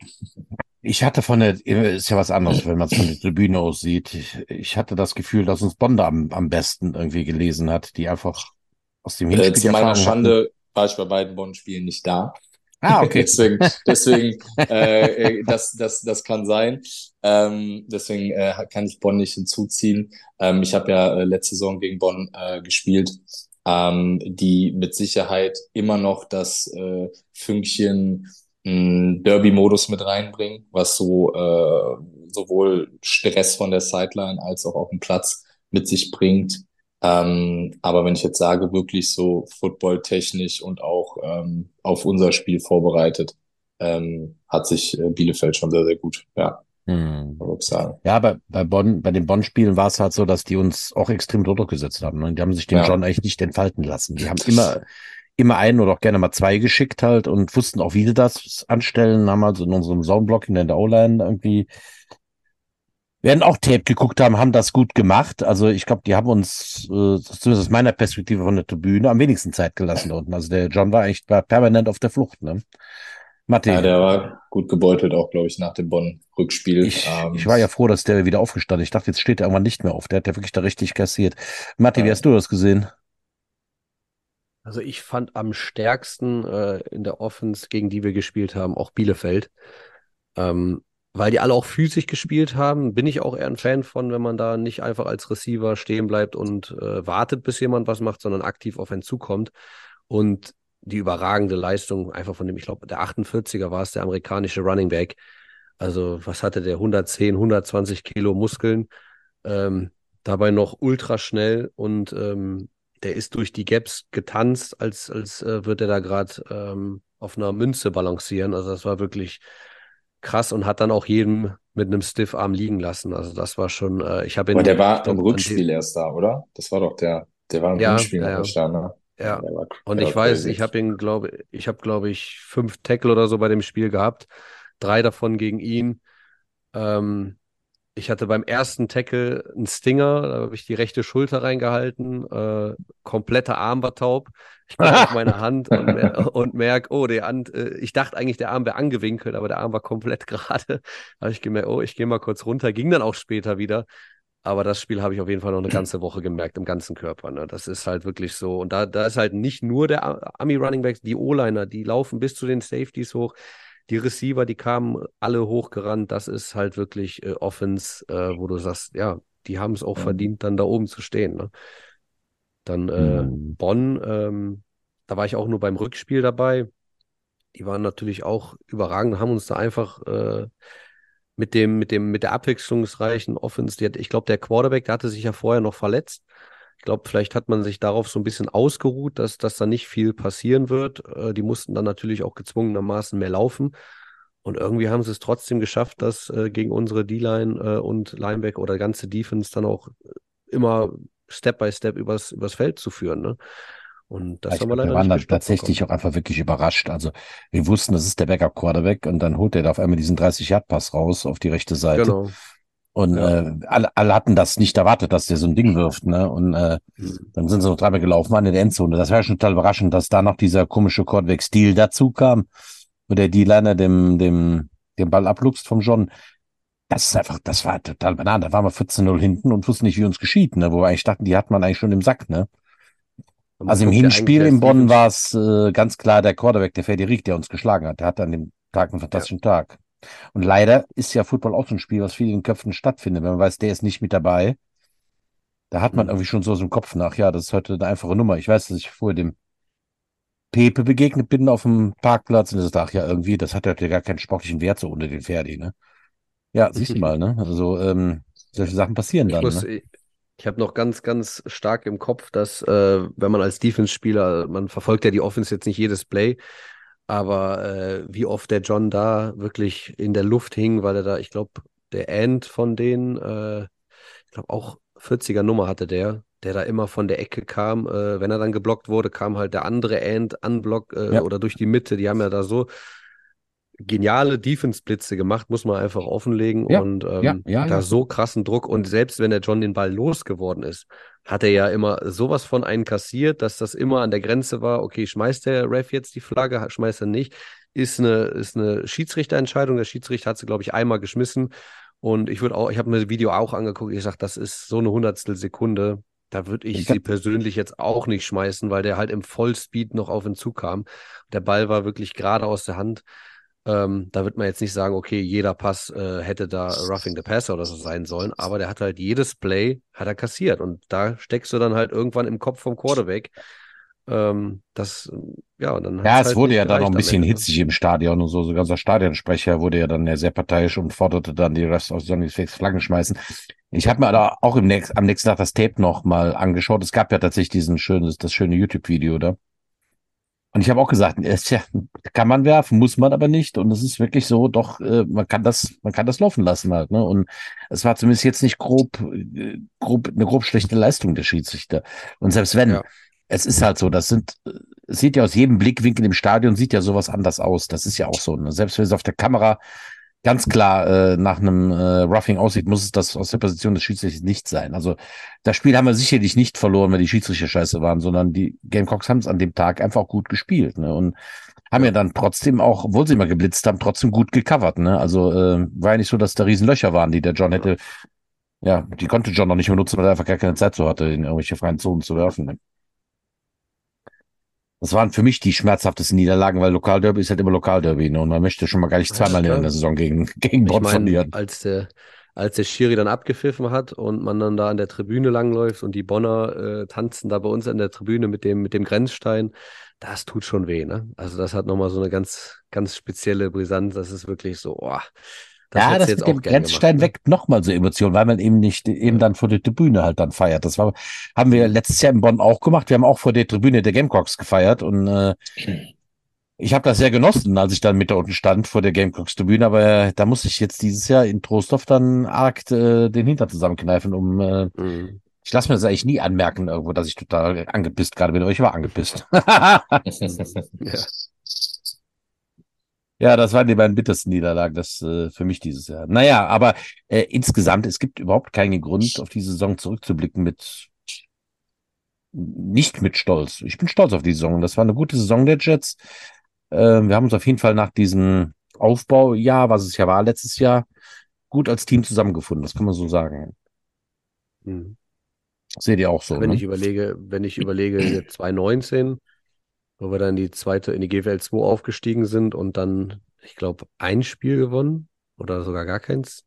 Ich hatte von der, ist ja was anderes, wenn man es von der Tribüne aus sieht. Ich, ich hatte das Gefühl, dass uns Bonda am, am besten irgendwie gelesen hat, die einfach aus dem Äh, Hinspiel zu die meiner Erfahrung hatten. Schande war ich bei beiden Bonn-Spielen nicht da. Ah, okay. <laughs> Deswegen, deswegen <laughs> äh, äh, das, das, das kann sein. Ähm, deswegen äh, kann ich Bonn nicht hinzuziehen. Ähm, ich habe ja äh, letzte Saison gegen Bonn äh, gespielt, ähm, die mit Sicherheit immer noch das äh, Fünkchen Derby-Modus mit reinbringen, was so äh, sowohl Stress von der Sideline als auch auf dem Platz mit sich bringt. Ähm, aber wenn ich jetzt sage, wirklich so footballtechnisch und auch ähm, auf unser Spiel vorbereitet, ähm, hat sich äh, Bielefeld schon sehr, sehr gut, ja, Hm. Ja, bei, bei Bonn, bei den Bonn-Spielen war es halt so, dass die uns auch extrem unter Druck gesetzt haben. Ne? Die haben sich den Ja. John eigentlich nicht entfalten lassen. Die haben immer, immer einen oder auch gerne mal zwei geschickt halt und wussten auch, wie sie das anstellen, haben also in unserem Zone-Blocking in der O-Line irgendwie, werden auch Tape geguckt haben, haben das gut gemacht. Also ich glaube, die haben uns, äh, zumindest aus meiner Perspektive von der Tribüne, am wenigsten Zeit gelassen da unten. Also der John war echt war permanent auf der Flucht. Ne? Matti, Ja, der war gut gebeutelt auch, glaube ich, nach dem Bonn-Rückspiel. ich, Ähm, ich war ja froh, dass der wieder aufgestanden ist. Ich dachte, jetzt steht er irgendwann nicht mehr auf. Der hat ja wirklich da richtig kassiert. Matti, wie Ja. hast du das gesehen? Also ich fand am stärksten äh, in der Offense, gegen die wir gespielt haben, auch Bielefeld. Ähm, weil die alle auch physisch gespielt haben, bin ich auch eher ein Fan von, wenn man da nicht einfach als Receiver stehen bleibt und äh, wartet, bis jemand was macht, sondern aktiv auf einen zukommt. Und die überragende Leistung einfach von dem, ich glaube, der 48er war es, der amerikanische Running Back. Also was hatte der? 110, 120 Kilo Muskeln. Ähm, dabei noch ultra schnell und ähm, der ist durch die Gaps getanzt, als, als äh, würde er da gerade ähm, auf einer Münze balancieren. Also das war wirklich krass und hat dann auch jeden mit einem Stiffarm liegen lassen. Also das war schon, äh, ich habe ihn. aber der war im Rückspiel erst da, oder? Das war doch der, der war im Ja, Rückspiel ja, da, ne? Ja, war, und ich weiß, ich habe ihn, glaube ich, habe, glaube ich, fünf Tackle oder so bei dem Spiel gehabt. Drei davon gegen ihn. Ähm, ich hatte beim ersten Tackle einen Stinger, da habe ich die rechte Schulter reingehalten, äh, kompletter Arm war taub. Ich <laughs> gucke auf meine Hand und, mer und merke, oh, der Hand, äh, ich dachte eigentlich, der Arm wäre angewinkelt, aber der Arm war komplett <laughs> gerade. Da habe ich gemerkt, oh, ich gehe mal kurz runter, ging dann auch später wieder. Aber das Spiel habe ich auf jeden Fall noch eine ganze Woche gemerkt, im ganzen Körper. Ne? Das ist halt wirklich so. Und da, da ist halt nicht nur der A- Ami Running Backs, die O-Liner, die laufen bis zu den Safeties hoch. Die Receiver, die kamen alle hochgerannt. Das ist halt wirklich äh, Offense, äh, wo du sagst, ja, die haben es auch Mhm. verdient, dann da oben zu stehen. Ne? Dann äh, Mhm. Bonn, ähm, da war ich auch nur beim Rückspiel dabei. Die waren natürlich auch überragend, haben uns da einfach äh, mit dem, mit dem, mit der abwechslungsreichen Offense, die hat, ich glaube, der Quarterback, der hatte sich ja vorher noch verletzt. Ich glaube, vielleicht hat man sich darauf so ein bisschen ausgeruht, dass, dass da nicht viel passieren wird. Äh, die mussten dann natürlich auch gezwungenermaßen mehr laufen. Und irgendwie haben sie es trotzdem geschafft, das äh, gegen unsere D-Line äh, und Linebacker oder ganze Defense dann auch immer Step by Step übers, übers Feld zu führen. Ne? Und das ich haben wir leider wir waren dann tatsächlich bekommen. auch einfach wirklich überrascht. Also wir wussten, das ist der Backup-Quarterback und dann holt er da auf einmal diesen 30-Yard-Pass raus auf die rechte Seite. Genau. Und Ja. äh, alle, alle hatten das nicht erwartet, dass der so ein Ding wirft. Ne? Und äh, Mhm. dann sind sie noch dreimal gelaufen, waren in der Endzone. Das war schon total überraschend, dass da noch dieser komische Quarterback-Stil dazu kam, wo der D-Liner dem, dem, den Ball abluchst vom John. Das ist einfach, das war total banal. Da waren wir 14-0 hinten und wussten nicht, wie uns geschieht, ne? Wo wir eigentlich dachten, die hat man eigentlich schon im Sack, ne? Also im ja Hinspiel in Bonn war es äh, ganz klar der Quarterback, der Federic, der uns geschlagen hat. Der hatte an dem Tag einen fantastischen Tag. Und leider ist ja Football auch so ein Spiel, was viel in den Köpfen stattfindet. Wenn man weiß, der ist nicht mit dabei, da hat man Mhm. irgendwie schon so aus dem Kopf nach, ja, das ist heute eine einfache Nummer. Ich weiß, dass ich vorher dem Pepe begegnet bin auf dem Parkplatz und er sagt, ach ja, irgendwie, das hat ja gar keinen sportlichen Wert so unter den Ferdi, ne? Ja, siehst du <laughs> mal, ne? Also, ähm, solche Sachen passieren Ich dann, muss, ne? ich, ich habe noch ganz, ganz stark im Kopf, dass äh, wenn man als Defense-Spieler, man verfolgt ja die Offense jetzt nicht jedes Play, aber äh, wie oft der John da wirklich in der Luft hing, weil er da, ich glaube, der End von denen, äh, ich glaube auch 40er Nummer hatte der, der da immer von der Ecke kam. Äh, wenn er dann geblockt wurde, kam halt der andere End, Unblock äh, Ja. oder durch die Mitte. Die haben ja da so geniale Defense-Blitze gemacht, muss man einfach offenlegen Ja, und ähm, ja, ja. da so krassen Druck. Und selbst wenn der John den Ball losgeworden ist, hat er ja immer sowas von einen kassiert, dass das immer an der Grenze war, okay, schmeißt der Ref jetzt die Flagge, schmeißt er nicht, ist eine, ist eine Schiedsrichterentscheidung. Der Schiedsrichter hat sie, glaube ich, einmal geschmissen. Und ich würde auch, ich habe mir das Video auch angeguckt, ich sage, das ist so eine Hundertstel Sekunde. Da würde ich Ich sie persönlich jetzt auch nicht schmeißen, weil der halt im Vollspeed noch auf ihn zukam. Der Ball war wirklich gerade aus der Hand. Ähm, da wird man jetzt nicht sagen, okay, jeder Pass äh, hätte da Roughing the Passer oder so sein sollen, aber der hat halt jedes Play hat er kassiert und da steckst du dann halt irgendwann im Kopf vom Quarterback. Ähm, das, ja, und dann Ja, es halt wurde ja dann noch ein bisschen ne? hitzig im Stadion und so. Sogar unser Stadionsprecher wurde ja dann ja sehr parteiisch und forderte dann die Rest aus Johnny Fakes Flaggen schmeißen. Ich habe mir da auch im nächsten, am nächsten Tag das Tape noch mal angeschaut. Es gab ja tatsächlich diesen schönen, das schöne YouTube-Video da. Und ich habe auch gesagt, es, ja, kann man werfen, muss man aber nicht. Und es ist wirklich so, doch, äh, man kann das, man kann das laufen lassen halt. Ne? Und es war zumindest jetzt nicht grob, äh, grob, eine grob schlechte Leistung der Schiedsrichter. Und selbst wenn, Ja. es ist halt so, das sind, äh, es sieht ja aus jedem Blickwinkel im Stadion, sieht ja sowas anders aus. Das ist ja auch so. Ne? Selbst wenn es auf der Kamera ganz klar äh, nach einem äh, Roughing aussieht, muss es das aus der Position des Schiedsrichters nicht sein. Also das Spiel haben wir sicherlich nicht verloren, weil die Schiedsrichter scheiße waren, sondern die Gamecocks haben es an dem Tag einfach gut gespielt. Ne? Und haben ja. dann trotzdem auch, obwohl sie mal geblitzt haben, trotzdem gut gecovert. Ne? Also äh, war ja nicht so, dass da Riesenlöcher waren, die der John hätte. Ja, die konnte John noch nicht mehr nutzen, weil er einfach gar keine Zeit so hatte, in irgendwelche freien Zonen zu werfen. Ne? Das waren für mich die schmerzhaftesten Niederlagen, weil Lokalderby ist halt immer Lokalderby, ne? Und man möchte schon mal gar nicht Ja, zweimal in klar. der Saison gegen, <laughs> gegen Ich Bonn meine, verlieren. als der, als der Schiri dann abgepfiffen hat und man dann da an der Tribüne langläuft und die Bonner äh, tanzen da bei uns an der Tribüne mit dem, mit dem Grenzstein, das tut schon weh, ne? Also das hat nochmal so eine ganz, ganz spezielle Brisanz. Das ist wirklich so, oh, das ja, das jetzt mit dem Grenzstein gemacht, ne? weckt nochmal so Emotionen, weil man eben nicht eben dann vor der Tribüne halt dann feiert. Das war, haben wir letztes Jahr in Bonn auch gemacht. Wir haben auch vor der Tribüne der Gamecocks gefeiert und äh, ich habe das sehr genossen, als ich dann mit da unten stand vor der Gamecocks-Tribüne, aber äh, da musste ich jetzt dieses Jahr in Trostorf dann arg äh, den Hintern zusammenkneifen, um äh, Mhm. ich lasse mir das eigentlich nie anmerken irgendwo, dass ich total angepisst gerade bin, aber ich war angepisst. <laughs> <laughs> Ja. Ja, das waren die beiden bittersten Niederlagen, das äh, für mich dieses Jahr. Naja, aber äh, insgesamt, es gibt überhaupt keinen Grund, auf die Saison zurückzublicken mit nicht mit Stolz. Ich bin stolz auf die Saison. Das war eine gute Saison der Jets. Äh, wir haben uns auf jeden Fall nach diesem Aufbaujahr, was es ja war letztes Jahr, gut als Team zusammengefunden. Das kann man so sagen. Mhm. Seht ihr auch so, Wenn ne? ich überlege, wenn ich überlege, jetzt 2019, wo wir dann in die zweite, in die GFL 2 aufgestiegen sind und dann, ich glaube, ein Spiel gewonnen oder sogar gar keins.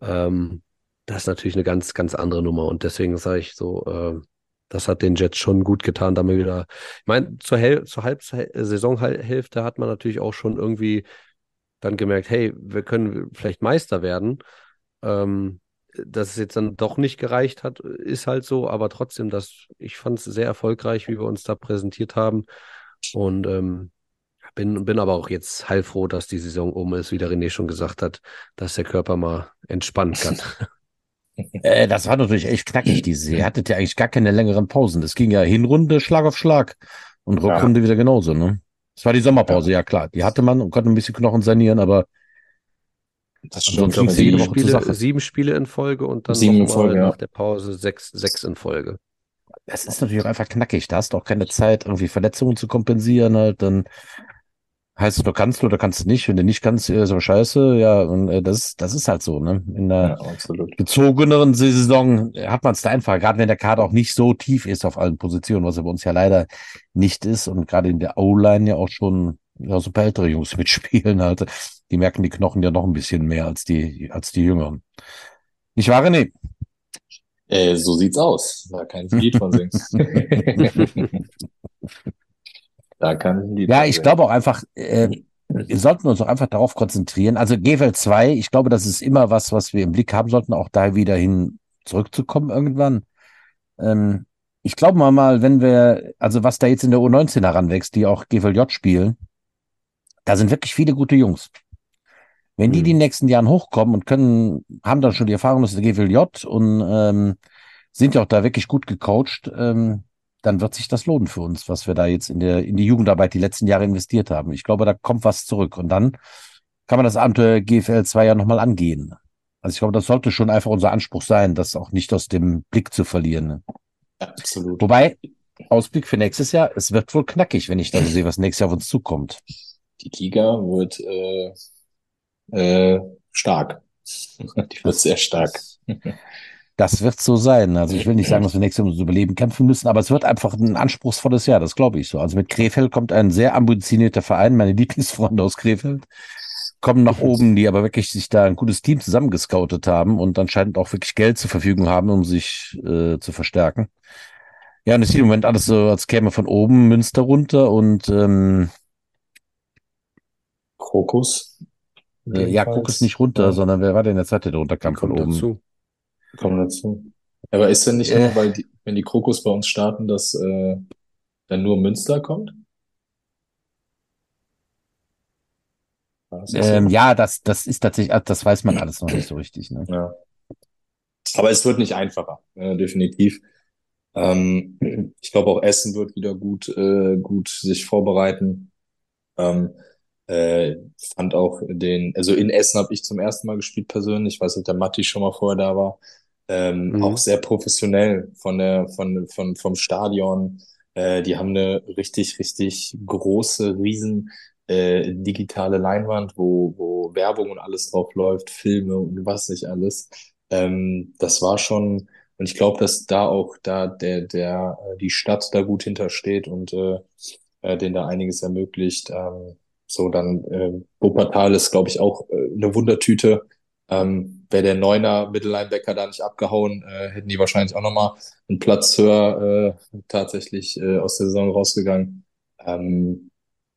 Ähm, das ist natürlich eine ganz, ganz andere Nummer. Und deswegen sage ich so, äh, das hat den Jets schon gut getan, damit wieder. Ich meine, zur, Hel zur Halbsaisonhälfte hat man natürlich auch schon irgendwie dann gemerkt, hey, wir können vielleicht Meister werden. Ähm, dass es jetzt dann doch nicht gereicht hat, ist halt so, aber trotzdem, das, ich fand es sehr erfolgreich, wie wir uns da präsentiert haben. Und ähm, bin, bin aber auch jetzt heilfroh, dass die Saison um ist, wie der René schon gesagt hat, dass der Körper mal entspannen kann. <laughs> Äh, das war natürlich echt knackig, diese. Ihr hattet ja eigentlich gar keine längeren Pausen. Das ging ja Hinrunde Schlag auf Schlag und Ja. Rückrunde wieder genauso, ne? Das war die Sommerpause, ja klar. Die hatte man und konnte ein bisschen Knochen sanieren, aber Das stimmt. Woche zur Spiele, sieben Spiele in Folge und dann Sieben in noch mal Folge, ja. nach der Pause sechs, sechs in Folge. Es ist natürlich auch einfach knackig. Da hast du auch keine Zeit, irgendwie Verletzungen zu kompensieren halt. Dann heißt es, du kannst du oder kannst du nicht. Wenn du nicht kannst, ist aber scheiße. Ja, und äh, das, das ist halt so, ne? In der Ja, gezogeneren Saison hat man es da einfach, gerade wenn der Kader auch nicht so tief ist auf allen Positionen, was er bei uns ja leider nicht ist und gerade in der O-Line ja auch schon ja, so ein paar ältere Jungs <laughs> mitspielen halt. Die merken die Knochen ja noch ein bisschen mehr als die, als die Jüngeren. Nicht wahr, René? Äh, so sieht's aus. Da kann ich ein Lied von singen. <laughs> da kann ich ein Lied Ja, von ich glaube auch einfach, äh, wir sollten uns auch einfach darauf konzentrieren. Also GFL 2, ich glaube, das ist immer was, was wir im Blick haben sollten, auch da wieder hin zurückzukommen irgendwann. Ähm, ich glaube mal, mal, wenn wir, also was da jetzt in der U19 heranwächst, die auch GFLJ spielen, da sind wirklich viele gute Jungs. Wenn die Mhm. die nächsten Jahren hochkommen und können, haben dann schon die Erfahrung aus der GFLJ und ähm, sind ja auch da wirklich gut gecoacht, ähm, dann wird sich das lohnen für uns, was wir da jetzt in der in die Jugendarbeit die letzten Jahre investiert haben. Ich glaube, da kommt was zurück. Und dann kann man das Abenteuer GFL 2 ja nochmal angehen. Also ich glaube, das sollte schon einfach unser Anspruch sein, das auch nicht aus dem Blick zu verlieren. Absolut. Wobei, Ausblick für nächstes Jahr, es wird wohl knackig, wenn ich dann sehe, was nächstes Jahr auf uns zukommt. Die Liga wird äh, äh, stark. <laughs> Die wird sehr stark. Das wird so sein. Also ich will nicht sagen, dass wir nächstes Jahr ums Überleben kämpfen müssen, aber es wird einfach ein anspruchsvolles Jahr, das glaube ich so. Also mit Krefeld kommt ein sehr ambitionierter Verein, meine <laughs> Lieblingsfreunde aus Krefeld kommen nach oben, die aber wirklich sich da ein gutes Team zusammengescoutet haben und anscheinend auch wirklich Geld zur Verfügung haben, um sich äh, zu verstärken. Ja, und es sieht im Moment alles so, als käme von oben Münster runter und ähm, Krokus. Äh, ja, guck es nicht runter, Ja. sondern wer war denn der zweite, der runterkam von Kommt oben? dazu. Kommen dazu. Aber ist denn nicht Äh. nur, weil die, wenn die Krokus bei uns starten, dass äh, dann nur Münster kommt? Das so? Ähm, ja, das, das ist tatsächlich, ah, das weiß man alles noch nicht so richtig. Ne? Ja. Aber es wird nicht einfacher, äh, definitiv. Ähm, ich glaube auch Essen wird wieder gut, äh, gut sich vorbereiten. Ähm, äh, fand auch den, also in Essen habe ich zum ersten Mal gespielt persönlich. Ich weiß nicht, ob der Matti schon mal vorher da war. Ähm, Mhm. Auch sehr professionell von der, von, von, vom Stadion. Äh, die haben eine richtig, richtig große, riesen äh, digitale Leinwand, wo, wo Werbung und alles drauf läuft, Filme und was nicht alles. Ähm, das war schon, und ich glaube, dass da auch da der, der, die Stadt da gut hintersteht und äh, äh, denen da einiges ermöglicht. Ähm, so dann äh, Wuppertal ist, glaube ich, auch äh, eine Wundertüte. Ähm, wäre der Neuner Mittellinebacker da nicht abgehauen, äh, hätten die wahrscheinlich auch nochmal einen Platz höher äh, tatsächlich äh, aus der Saison rausgegangen. Ähm,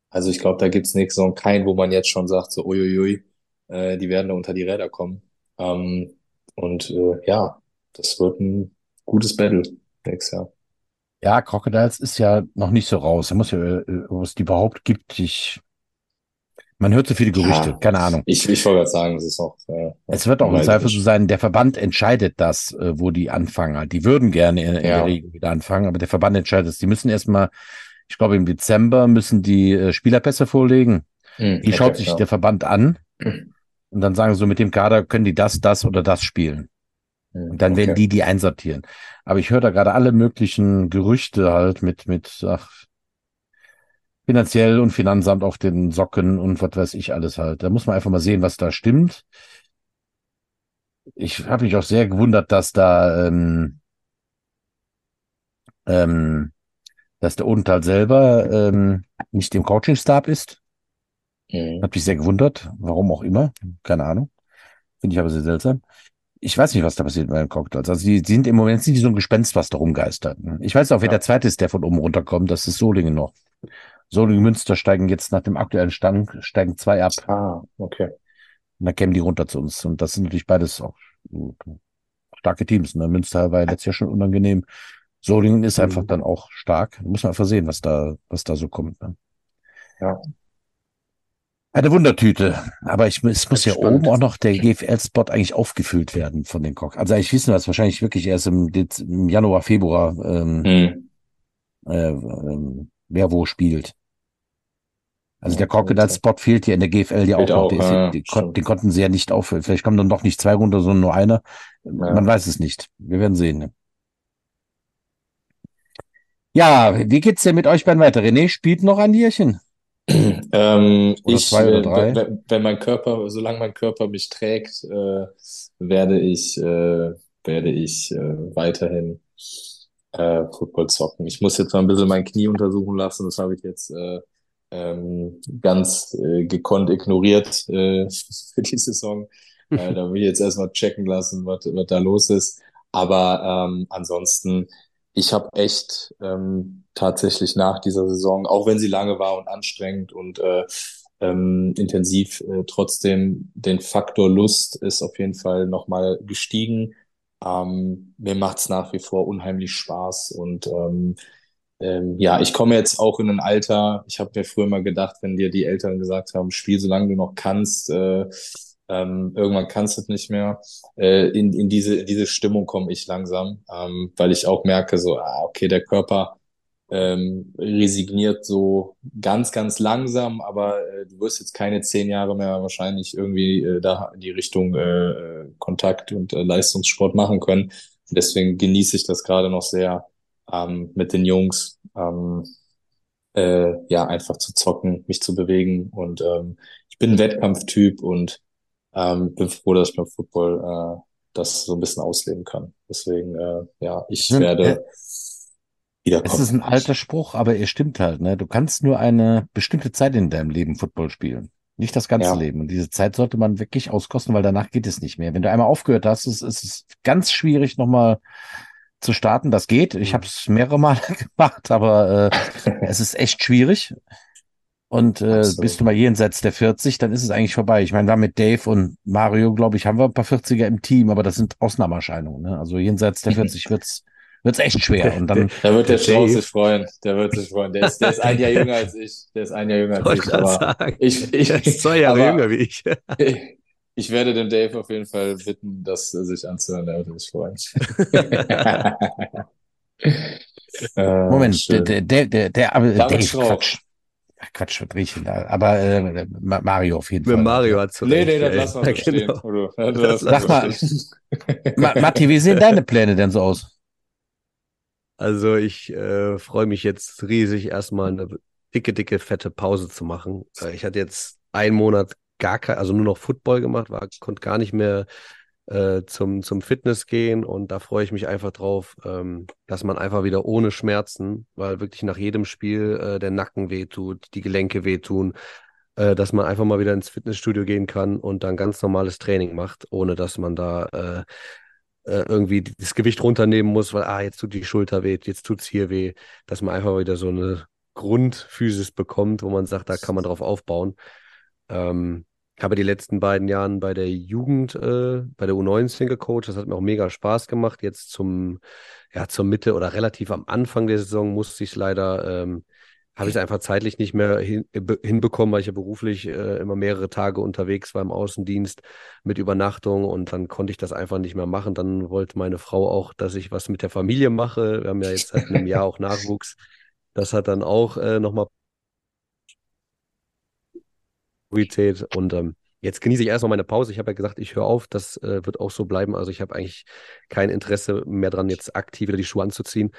also ich glaube, da gibt's nächste Saison keinen, wo man jetzt schon sagt, so uiuiui, äh, die werden da unter die Räder kommen. Ähm, und äh, ja, das wird ein gutes Battle nächstes Jahr. Ja, Crocodiles ist ja noch nicht so raus. Er muss ja, äh, ob es die überhaupt gibt. Ich, man hört so viele Gerüchte, Ja. keine Ahnung. Ich, ich wollte gerade sagen, es ist auch äh, Es wird auch im Zweifel so sein, der Verband entscheidet das, äh, wo die anfangen. Die würden gerne in, in Ja. der Regel wieder anfangen, aber der Verband entscheidet es. Die müssen erstmal, ich glaube im Dezember müssen die äh, Spielerpässe vorlegen. Hm, Die okay, schaut sich ja. der Verband an und dann sagen sie so, mit dem Kader können die das, das oder das spielen. Hm, Und dann werden okay. die die einsortieren. Aber ich höre da gerade alle möglichen Gerüchte halt mit, mit, ach, finanziell und Finanzamt auf den Socken und was weiß ich alles halt. Da muss man einfach mal sehen, was da stimmt. Ich habe mich auch sehr gewundert, dass da, ähm, ähm, dass der Odenthal selber ähm, nicht im Coaching-Stab ist. Hm. Hat mich sehr gewundert, warum auch immer. Keine Ahnung. Finde ich aber sehr seltsam. Ich weiß nicht, was da passiert bei den Cocktails. Also die, die sind im Moment sind die so ein Gespenst, was da rumgeistert. Ich weiß auch, wer Ja. der zweite ist, der von oben runterkommt. Das ist Solingen noch. Solingen Münster steigen jetzt nach dem aktuellen Stand, steigen zwei ab. Ah, okay. Und dann kämen die runter zu uns. Und das sind natürlich beides auch starke Teams. Ne? Münster war ja letztes Jahr schon unangenehm. Solingen ist Mhm. einfach dann auch stark. Da muss man einfach sehen, was da, was da so kommt. Ne? Ja. Eine Wundertüte. Aber ich, es muss ja Spannend. oben auch noch der GFL-Spot eigentlich aufgefüllt werden von den Cock. Also eigentlich wissen wir das wahrscheinlich wirklich erst im, Dez im Januar, Februar, ähm, Hm. äh, ähm, wer wo spielt. Also Ja, der Crocodile-Spot fehlt ja in der GFL ja auch auch, Der ist ja, ja, stimmt. den konnten sie ja nicht auffüllen. Vielleicht kommen dann doch nicht zwei runter, sondern nur einer. Man weiß es nicht. Wir werden sehen. Ne? Ja, wie geht's denn mit euch beiden weiter? René spielt noch ein Jährchen. <clears throat> Ähm, Oder ich, zwei oder äh, drei? wenn, wenn mein Körper, solange mein Körper mich trägt, äh, werde ich, äh, werde ich äh, weiterhin äh, Football zocken. Ich muss jetzt mal ein bisschen mein Knie untersuchen lassen. Das habe ich jetzt äh, ähm, ganz äh, gekonnt ignoriert äh, <laughs> für die Saison. Äh, <laughs> da will ich jetzt erstmal checken lassen, was, was da los ist. Aber ähm, ansonsten, ich habe echt ähm, tatsächlich nach dieser Saison, auch wenn sie lange war und anstrengend und äh, ähm, intensiv, äh, trotzdem den Faktor Lust ist auf jeden Fall nochmal gestiegen. Ähm, mir macht's nach wie vor unheimlich Spaß und ähm, ähm, ja, ich komme jetzt auch in ein Alter, ich habe mir früher mal gedacht, wenn dir die Eltern gesagt haben, spiel solange du noch kannst, äh, ähm, irgendwann kannst du es nicht mehr. Äh, in, in diese, in diese Stimmung komme ich langsam, ähm, weil ich auch merke, so, ah, okay, der Körper ähm, resigniert so ganz, ganz langsam, aber äh, du wirst jetzt keine zehn Jahre mehr wahrscheinlich irgendwie äh, da in die Richtung äh, Kontakt und äh, Leistungssport machen können. Deswegen genieße ich das gerade noch sehr ähm, mit den Jungs. Ähm, äh, ja, einfach zu zocken, mich zu bewegen. Und ähm, ich bin ein Wettkampftyp und ähm, bin froh, dass ich beim Football äh, das so ein bisschen ausleben kann. Deswegen, äh, ja, ich hm, werde wiederkommen. Es ist ein alter Spruch, aber er stimmt halt. Ne? Du kannst nur eine bestimmte Zeit in deinem Leben Football spielen. Nicht das ganze ja. Leben. Und diese Zeit sollte man wirklich auskosten, weil danach geht es nicht mehr. Wenn du einmal aufgehört hast, ist, ist es ganz schwierig, nochmal zu starten. Das geht. Ich mhm. habe es mehrere Male <laughs> gemacht, aber äh, es ist echt schwierig. Und äh, bist du mal jenseits der 40, dann ist es eigentlich vorbei. Ich meine, da mit Dave und Mario, glaube ich, haben wir ein paar 40er im Team, aber das sind Ausnahmeerscheinungen. Ne? Also jenseits der 40 <laughs> wird's wird's echt schwer. Und dann. da wird der Strauß sich freuen. Der wird sich freuen. Der ist, der ist ein Jahr jünger als ich. Der ist ein Jahr jünger als ich. Aber sagen. ich, ich, ist zwei Jahre jünger wie ich. <laughs> ich. Werde dem Dave auf jeden Fall bitten, das sich anzuhören. Der würde sich <laughs> äh, Moment, der, der, der, der, der, aber Dave, Quatsch. Ach, Quatsch, was rieche ich da? Aber äh, Mario auf jeden Mit Fall. Mario hat zu Nee, nee, das lassen wir so genau. stehen. <laughs> Das Sag mal, Matti, wie sehen deine Pläne denn so aus? Also ich äh, freue mich jetzt riesig, erstmal eine dicke, dicke, fette Pause zu machen. Äh, ich hatte jetzt einen Monat gar kein, also nur noch Football gemacht, war, konnte gar nicht mehr äh, zum, zum Fitness gehen und da freue ich mich einfach drauf, ähm, dass man einfach wieder ohne Schmerzen, weil wirklich nach jedem Spiel äh, der Nacken wehtut, die Gelenke wehtun, äh, dass man einfach mal wieder ins Fitnessstudio gehen kann und dann ganz normales Training macht, ohne dass man da äh, äh, irgendwie das Gewicht runternehmen muss, weil, ah, jetzt tut die Schulter weh, jetzt tut es hier weh, dass man einfach wieder so eine Grundphysis bekommt, wo man sagt, da kann man drauf aufbauen. Ähm, habe die letzten beiden Jahren bei der Jugend, äh, bei der U19 gecoacht. Das hat mir auch mega Spaß gemacht. Jetzt zum, ja, zur Mitte oder relativ am Anfang der Saison musste ich leider, ähm, habe ich es einfach zeitlich nicht mehr hin, hinbekommen, weil ich ja beruflich äh, immer mehrere Tage unterwegs war im Außendienst mit Übernachtung und dann konnte ich das einfach nicht mehr machen. Dann wollte meine Frau auch, dass ich was mit der Familie mache. Wir haben ja jetzt seit einem Jahr auch Nachwuchs. Das hat dann auch äh, nochmal Priorität. Und ähm, jetzt genieße ich erstmal meine Pause. Ich habe ja gesagt, ich höre auf. Das äh, wird auch so bleiben. Also ich habe eigentlich kein Interesse mehr dran, jetzt aktiv wieder die Schuhe anzuziehen.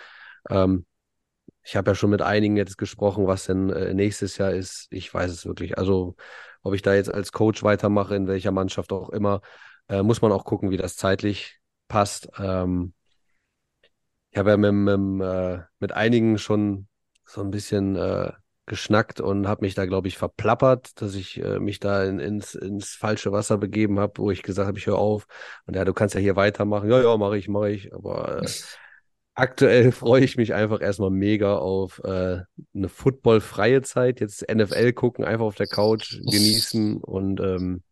Ähm, ich habe ja schon mit einigen jetzt gesprochen, was denn äh, nächstes Jahr ist. Ich weiß es wirklich. Also ob ich da jetzt als Coach weitermache, in welcher Mannschaft auch immer, äh, muss man auch gucken, wie das zeitlich passt. Ähm, ich habe ja mit, mit, äh, mit einigen schon so ein bisschen äh, geschnackt und habe mich da, glaube ich, verplappert, dass ich äh, mich da in, ins, ins falsche Wasser begeben habe, wo ich gesagt habe, ich höre auf. Und ja, du kannst ja hier weitermachen. Ja, ja, mache ich, mache ich. Aber äh, aktuell <laughs> freue ich mich einfach erstmal mega auf äh, eine footballfreie Zeit. Jetzt NFL gucken, einfach auf der Couch genießen und ähm,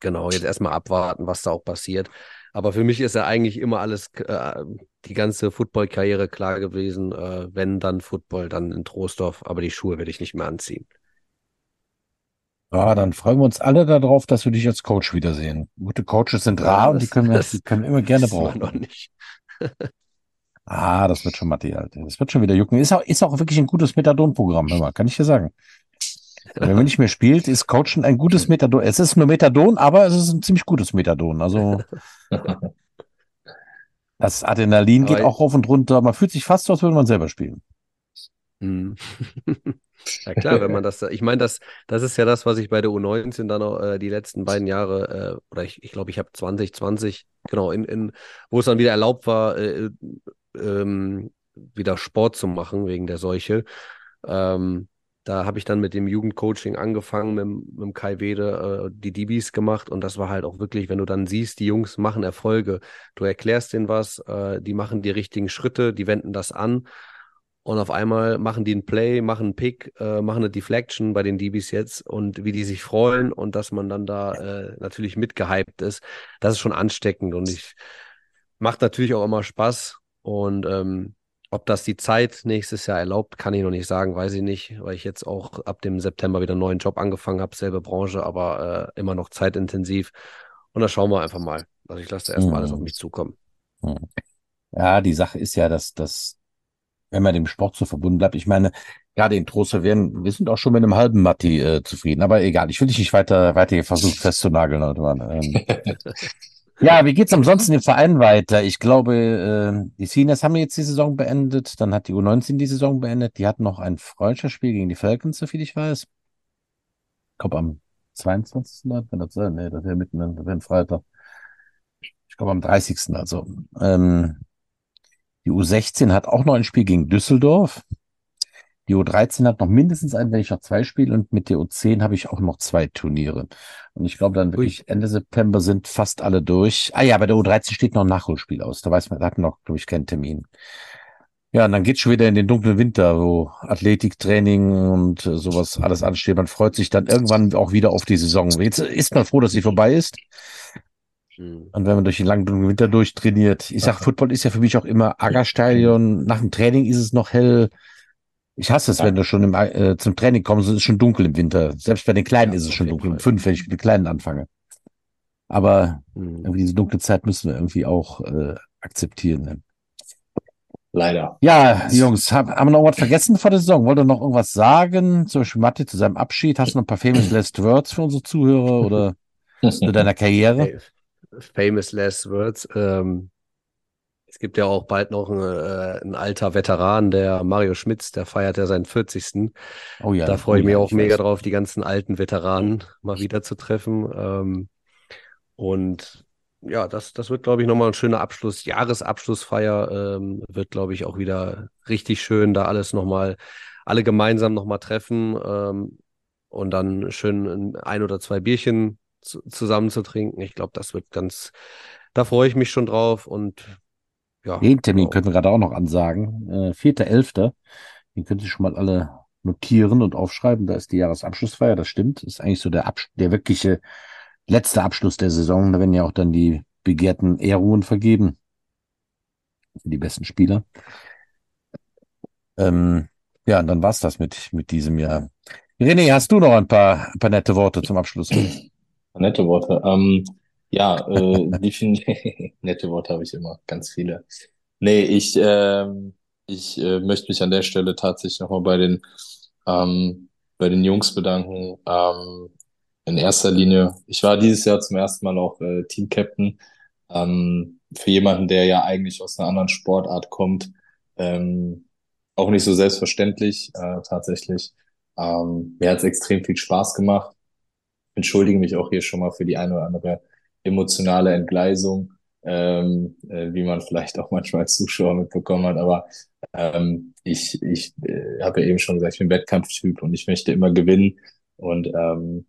genau, jetzt erstmal abwarten, was da auch passiert. Aber für mich ist ja eigentlich immer alles, äh, die ganze Football-Karriere klar gewesen. Äh, wenn dann Football, dann in Troisdorf. Aber die Schuhe werde ich nicht mehr anziehen. Ja, dann freuen wir uns alle darauf, dass wir dich als Coach wiedersehen. Gute Coaches sind rar ja, und die können wir, die können wir immer gerne <laughs> brauchen. Noch nicht. <laughs> ah, das wird schon Matti, Alter. Das wird schon wieder jucken. Ist auch, ist auch wirklich ein gutes Methadon-Programm, kann ich dir sagen. Wenn man nicht mehr spielt, ist Coachen ein gutes Methadon. Es ist nur Methadon, aber es ist ein ziemlich gutes Methadon. Also <laughs> das Adrenalin aber geht auch rauf und runter. Man fühlt sich fast so, als würde man selber spielen. Mhm. ja klar, wenn man das, ich meine, das, das ist ja das, was ich bei der U19 dann auch äh, die letzten beiden Jahre, äh, oder ich glaube, ich, glaub, ich habe 2020, genau, in, in, wo es dann wieder erlaubt war, äh, ähm, wieder Sport zu machen wegen der Seuche. Ähm, da habe ich dann mit dem Jugendcoaching angefangen, mit, mit Kai Wede äh, die DBs gemacht. Und das war halt auch wirklich, wenn du dann siehst, die Jungs machen Erfolge, du erklärst denen was, äh, die machen die richtigen Schritte, die wenden das an. Und auf einmal machen die einen Play, machen einen Pick, äh, machen eine Deflection bei den DBs jetzt. Und wie die sich freuen und dass man dann da äh, natürlich mitgehypt ist, das ist schon ansteckend. Und ich macht natürlich auch immer Spaß. Und ähm, ob das die Zeit nächstes Jahr erlaubt, kann ich noch nicht sagen, weiß ich nicht, weil ich jetzt auch ab dem September wieder einen neuen Job angefangen habe, selbe Branche, aber äh, immer noch zeitintensiv. Und da schauen wir einfach mal. Also ich lasse erstmal mhm. alles auf mich zukommen. Mhm. Ja, die Sache ist ja, dass, dass wenn man dem Sport so verbunden bleibt. Ich meine, gerade in Trost, wir, wir sind auch schon mit einem halben Matti äh, zufrieden. Aber egal, ich will dich nicht weiter, weiter versuchen festzunageln. Ähm, <laughs> ja, wie geht's ansonsten im Verein weiter? Ich glaube, äh, die Seniors haben jetzt die Saison beendet. Dann hat die U19 die Saison beendet. Die hatten noch ein Freundschaftsspiel gegen die Falcons, soviel ich weiß. Ich glaube am 22. wenn das. Nee, das wäre mitten, das wäre ein Freitag. Ich glaube am 30. Also. Ähm, die U16 hat auch noch ein Spiel gegen Düsseldorf. Die U13 hat noch mindestens ein, wenn ich noch zwei spiele und mit der U10 habe ich auch noch zwei Turniere. Und ich glaube dann wirklich Ui. Ende September sind fast alle durch. Ah ja, bei der U13 steht noch ein Nachholspiel aus. Da weiß man, da hat noch, glaube ich, keinen Termin. Ja, und dann geht's schon wieder in den dunklen Winter, wo Athletiktraining und äh, sowas alles ansteht. Man freut sich dann irgendwann auch wieder auf die Saison. Jetzt ist man froh, dass sie vorbei ist. Mhm. Und wenn man durch den langen dunklen Winter durchtrainiert. Ich sag, Football ist ja für mich auch immer Aggerstadion. Nach dem Training ist es noch hell. Ich hasse es, ja. wenn du schon im, äh, zum Training kommst, es ist schon dunkel im Winter. Selbst bei den Kleinen ja, ist es schon dunkel. Um fünf, wenn ich mit den Kleinen anfange. Aber mhm. irgendwie diese dunkle Zeit müssen wir irgendwie auch äh, akzeptieren. Ne? Leider. Ja, Jungs, hab, haben wir noch was vergessen vor der Saison? Wollt ihr noch irgendwas sagen? Zum Beispiel Matti zu seinem Abschied. Hast du noch ein paar famous last words für unsere Zuhörer oder <laughs> zu deiner Karriere? famous last words. Ähm, es gibt ja auch bald noch ein, äh, ein alter Veteran, der Mario Schmitz, der feiert ja seinen 40. Oh ja. Da freue ich oh mich ja, auch ich mega weiß. drauf, die ganzen alten Veteranen mal wieder zu treffen. Ähm, und ja, das, das wird, glaube ich, nochmal ein schöner Abschluss. Jahresabschlussfeier ähm, wird, glaube ich, auch wieder richtig schön, da alles nochmal, alle gemeinsam nochmal treffen ähm, und dann schön ein oder zwei Bierchen zu, zusammen zu trinken. Ich glaube, das wird ganz, da freue ich mich schon drauf und ja. Den Termin genau. können wir gerade auch noch ansagen. Äh, 4.11. Den können Sie schon mal alle notieren und aufschreiben. Da ist die Jahresabschlussfeier, das stimmt. Das ist eigentlich so der, Abs der wirkliche letzte Abschluss der Saison. Da werden ja auch dann die begehrten Ehrungen vergeben. Für die besten Spieler. Ähm, ja, und dann war's das mit, mit diesem Jahr. René, hast du noch ein paar, ein paar nette Worte zum Abschluss? Nette Worte. Ähm, ja, äh, viele <laughs> nette Worte habe ich immer, ganz viele. Nee, ich, ähm, ich äh, möchte mich an der Stelle tatsächlich nochmal bei den, ähm, bei den Jungs bedanken. Ähm, in erster Linie, ich war dieses Jahr zum ersten Mal auch äh, Team-Captain. Ähm, für jemanden, der ja eigentlich aus einer anderen Sportart kommt, ähm, auch nicht so selbstverständlich äh, tatsächlich. Ähm, mir hat es extrem viel Spaß gemacht entschuldige mich auch hier schon mal für die eine oder andere emotionale Entgleisung, ähm, äh, wie man vielleicht auch manchmal als Zuschauer mitbekommen hat. Aber ähm, ich, ich äh, habe ja eben schon gesagt, ich bin Wettkampftyp und ich möchte immer gewinnen und ähm,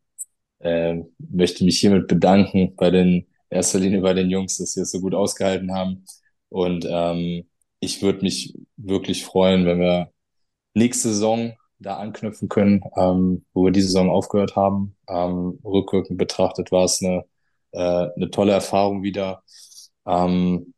äh, möchte mich hiermit bedanken bei den erster Linie bei den Jungs, dass sie es so gut ausgehalten haben. Und ähm, ich würde mich wirklich freuen, wenn wir nächste Saison da anknüpfen können, ähm, wo wir die Saison aufgehört haben. Ähm, rückwirkend betrachtet war es eine, äh, eine tolle Erfahrung wieder. Ähm,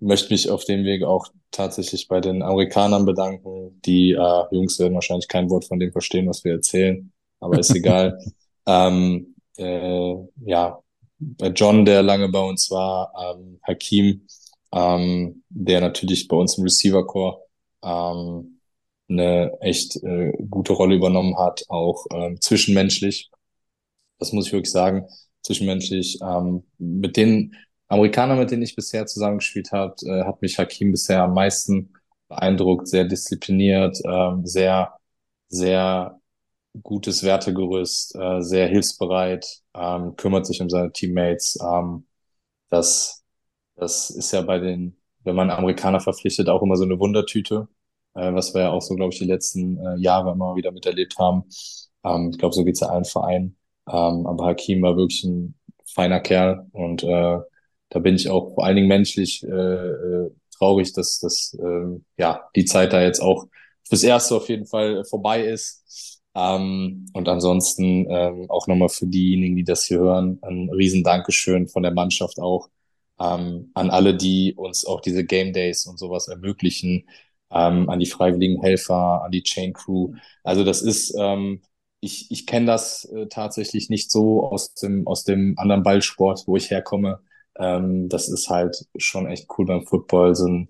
möchte mich auf dem Weg auch tatsächlich bei den Amerikanern bedanken. Die äh, Jungs werden wahrscheinlich kein Wort von dem verstehen, was wir erzählen, aber ist egal. <laughs> ähm, äh, ja, bei John, der lange bei uns war, ähm, Hakim, ähm, der natürlich bei uns im Receiver Core ähm, eine echt äh, gute Rolle übernommen hat, auch ähm, zwischenmenschlich. Das muss ich wirklich sagen, zwischenmenschlich. Ähm, mit den Amerikanern, mit denen ich bisher zusammengespielt habe, äh, hat mich Hakim bisher am meisten beeindruckt, sehr diszipliniert, ähm, sehr, sehr gutes Wertegerüst, äh, sehr hilfsbereit, ähm, kümmert sich um seine Teammates. Ähm, das, das ist ja bei den, wenn man Amerikaner verpflichtet, auch immer so eine Wundertüte äh, was wir ja auch so, glaube ich, die letzten äh, Jahre immer wieder miterlebt haben. Ähm, ich glaube, so geht's ja allen Vereinen. Ähm, aber Hakim war wirklich ein feiner Kerl und äh, da bin ich auch vor allen Dingen menschlich äh, äh, traurig, dass, dass äh, ja, die Zeit da jetzt auch fürs Erste auf jeden Fall vorbei ist. Ähm, und ansonsten ähm, auch nochmal für diejenigen, die das hier hören, ein riesen Dankeschön von der Mannschaft auch ähm, an alle, die uns auch diese Game Days und sowas ermöglichen, ähm, an die freiwilligen Helfer, an die Chain Crew. Also das ist, ähm, ich, ich kenne das äh, tatsächlich nicht so aus dem, aus dem anderen Ballsport, wo ich herkomme. Ähm, das ist halt schon echt cool beim Football, so ein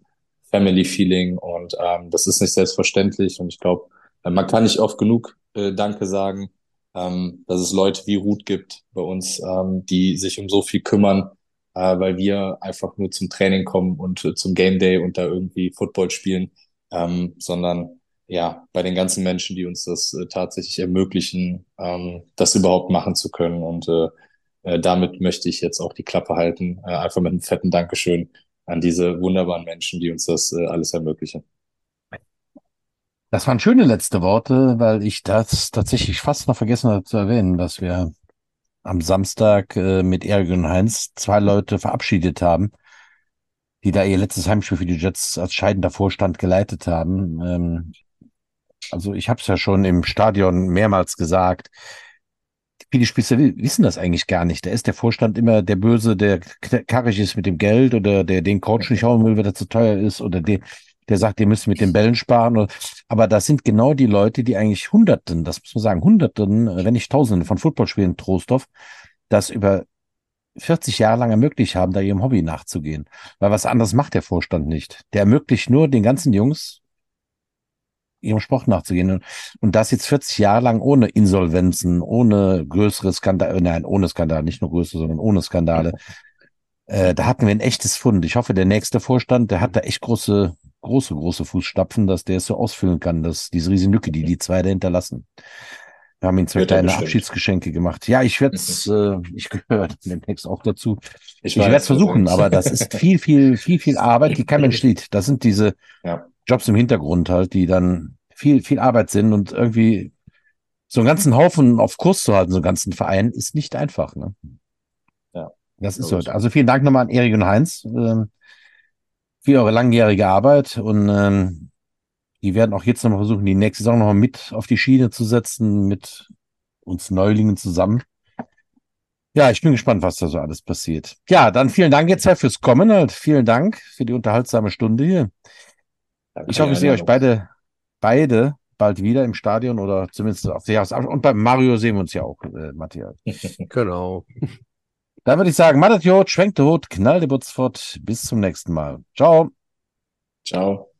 Family-Feeling und ähm, das ist nicht selbstverständlich und ich glaube, äh, man kann nicht oft genug äh, Danke sagen, ähm, dass es Leute wie Ruth gibt bei uns, ähm, die sich um so viel kümmern, äh, weil wir einfach nur zum Training kommen und äh, zum Game Day und da irgendwie Football spielen, ähm, sondern ja, bei den ganzen Menschen, die uns das äh, tatsächlich ermöglichen, ähm, das überhaupt machen zu können. Und äh, äh, damit möchte ich jetzt auch die Klappe halten, äh, einfach mit einem fetten Dankeschön an diese wunderbaren Menschen, die uns das äh, alles ermöglichen. Das waren schöne letzte Worte, weil ich das tatsächlich fast noch vergessen habe zu erwähnen, dass wir am Samstag äh, mit Erik und Heinz zwei Leute verabschiedet haben, die da ihr letztes Heimspiel für die Jets als scheidender Vorstand geleitet haben. Ähm, also ich habe es ja schon im Stadion mehrmals gesagt. Viele Spieler wissen das eigentlich gar nicht. Da ist der Vorstand immer der Böse, der karrig ist mit dem Geld oder der den Coach nicht hauen will, weil er zu teuer ist oder der, der sagt, ihr müsst mit den Bällen sparen. Aber das sind genau die Leute, die eigentlich Hunderten, das muss man sagen, Hunderten, wenn nicht Tausenden von Footballspielen Trostorf, das über 40 Jahre lang ermöglicht haben, da ihrem Hobby nachzugehen. Weil was anderes macht der Vorstand nicht. Der ermöglicht nur den ganzen Jungs, ihrem Sport nachzugehen. Und das jetzt 40 Jahre lang ohne Insolvenzen, ohne größere Skandale, nein, ohne Skandale, nicht nur größere, sondern ohne Skandale. Äh, da hatten wir ein echtes Fund. Ich hoffe, der nächste Vorstand, der hat da echt große, große, große Fußstapfen, dass der es so ausfüllen kann, dass diese riesen Lücke, die die zwei da hinterlassen. Wir haben ihm zwei kleine Abschiedsgeschenke gemacht. Ja, ich werde es, äh, ich gehöre <laughs> Text auch dazu. Ich, ich werde es versuchen, aber das ist viel, viel, viel, viel <laughs> Arbeit, die kein Mensch sieht. Das sind diese ja. Jobs im Hintergrund halt, die dann viel, viel Arbeit sind und irgendwie so einen ganzen Haufen auf Kurs zu halten, so einen ganzen Verein, ist nicht einfach. Ne? Ja. Das ist so. Also vielen Dank nochmal an Erik und Heinz ähm, für eure langjährige Arbeit und ähm, die werden auch jetzt nochmal versuchen, die nächste Saison nochmal mit auf die Schiene zu setzen, mit uns Neulingen zusammen. Ja, ich bin gespannt, was da so alles passiert. Ja, dann vielen Dank jetzt halt fürs Kommen. Halt. Vielen Dank für die unterhaltsame Stunde hier. Ich hoffe, ich sehe euch beide beide bald wieder im Stadion oder zumindest auf der Jahresabschluss. Und bei Mario sehen wir uns ja auch, äh, Matthias. <laughs> genau. Dann würde ich sagen, Madat Jod, schwenkt der Hut, knall die Butz fort. Bis zum nächsten Mal. Ciao. Ciao.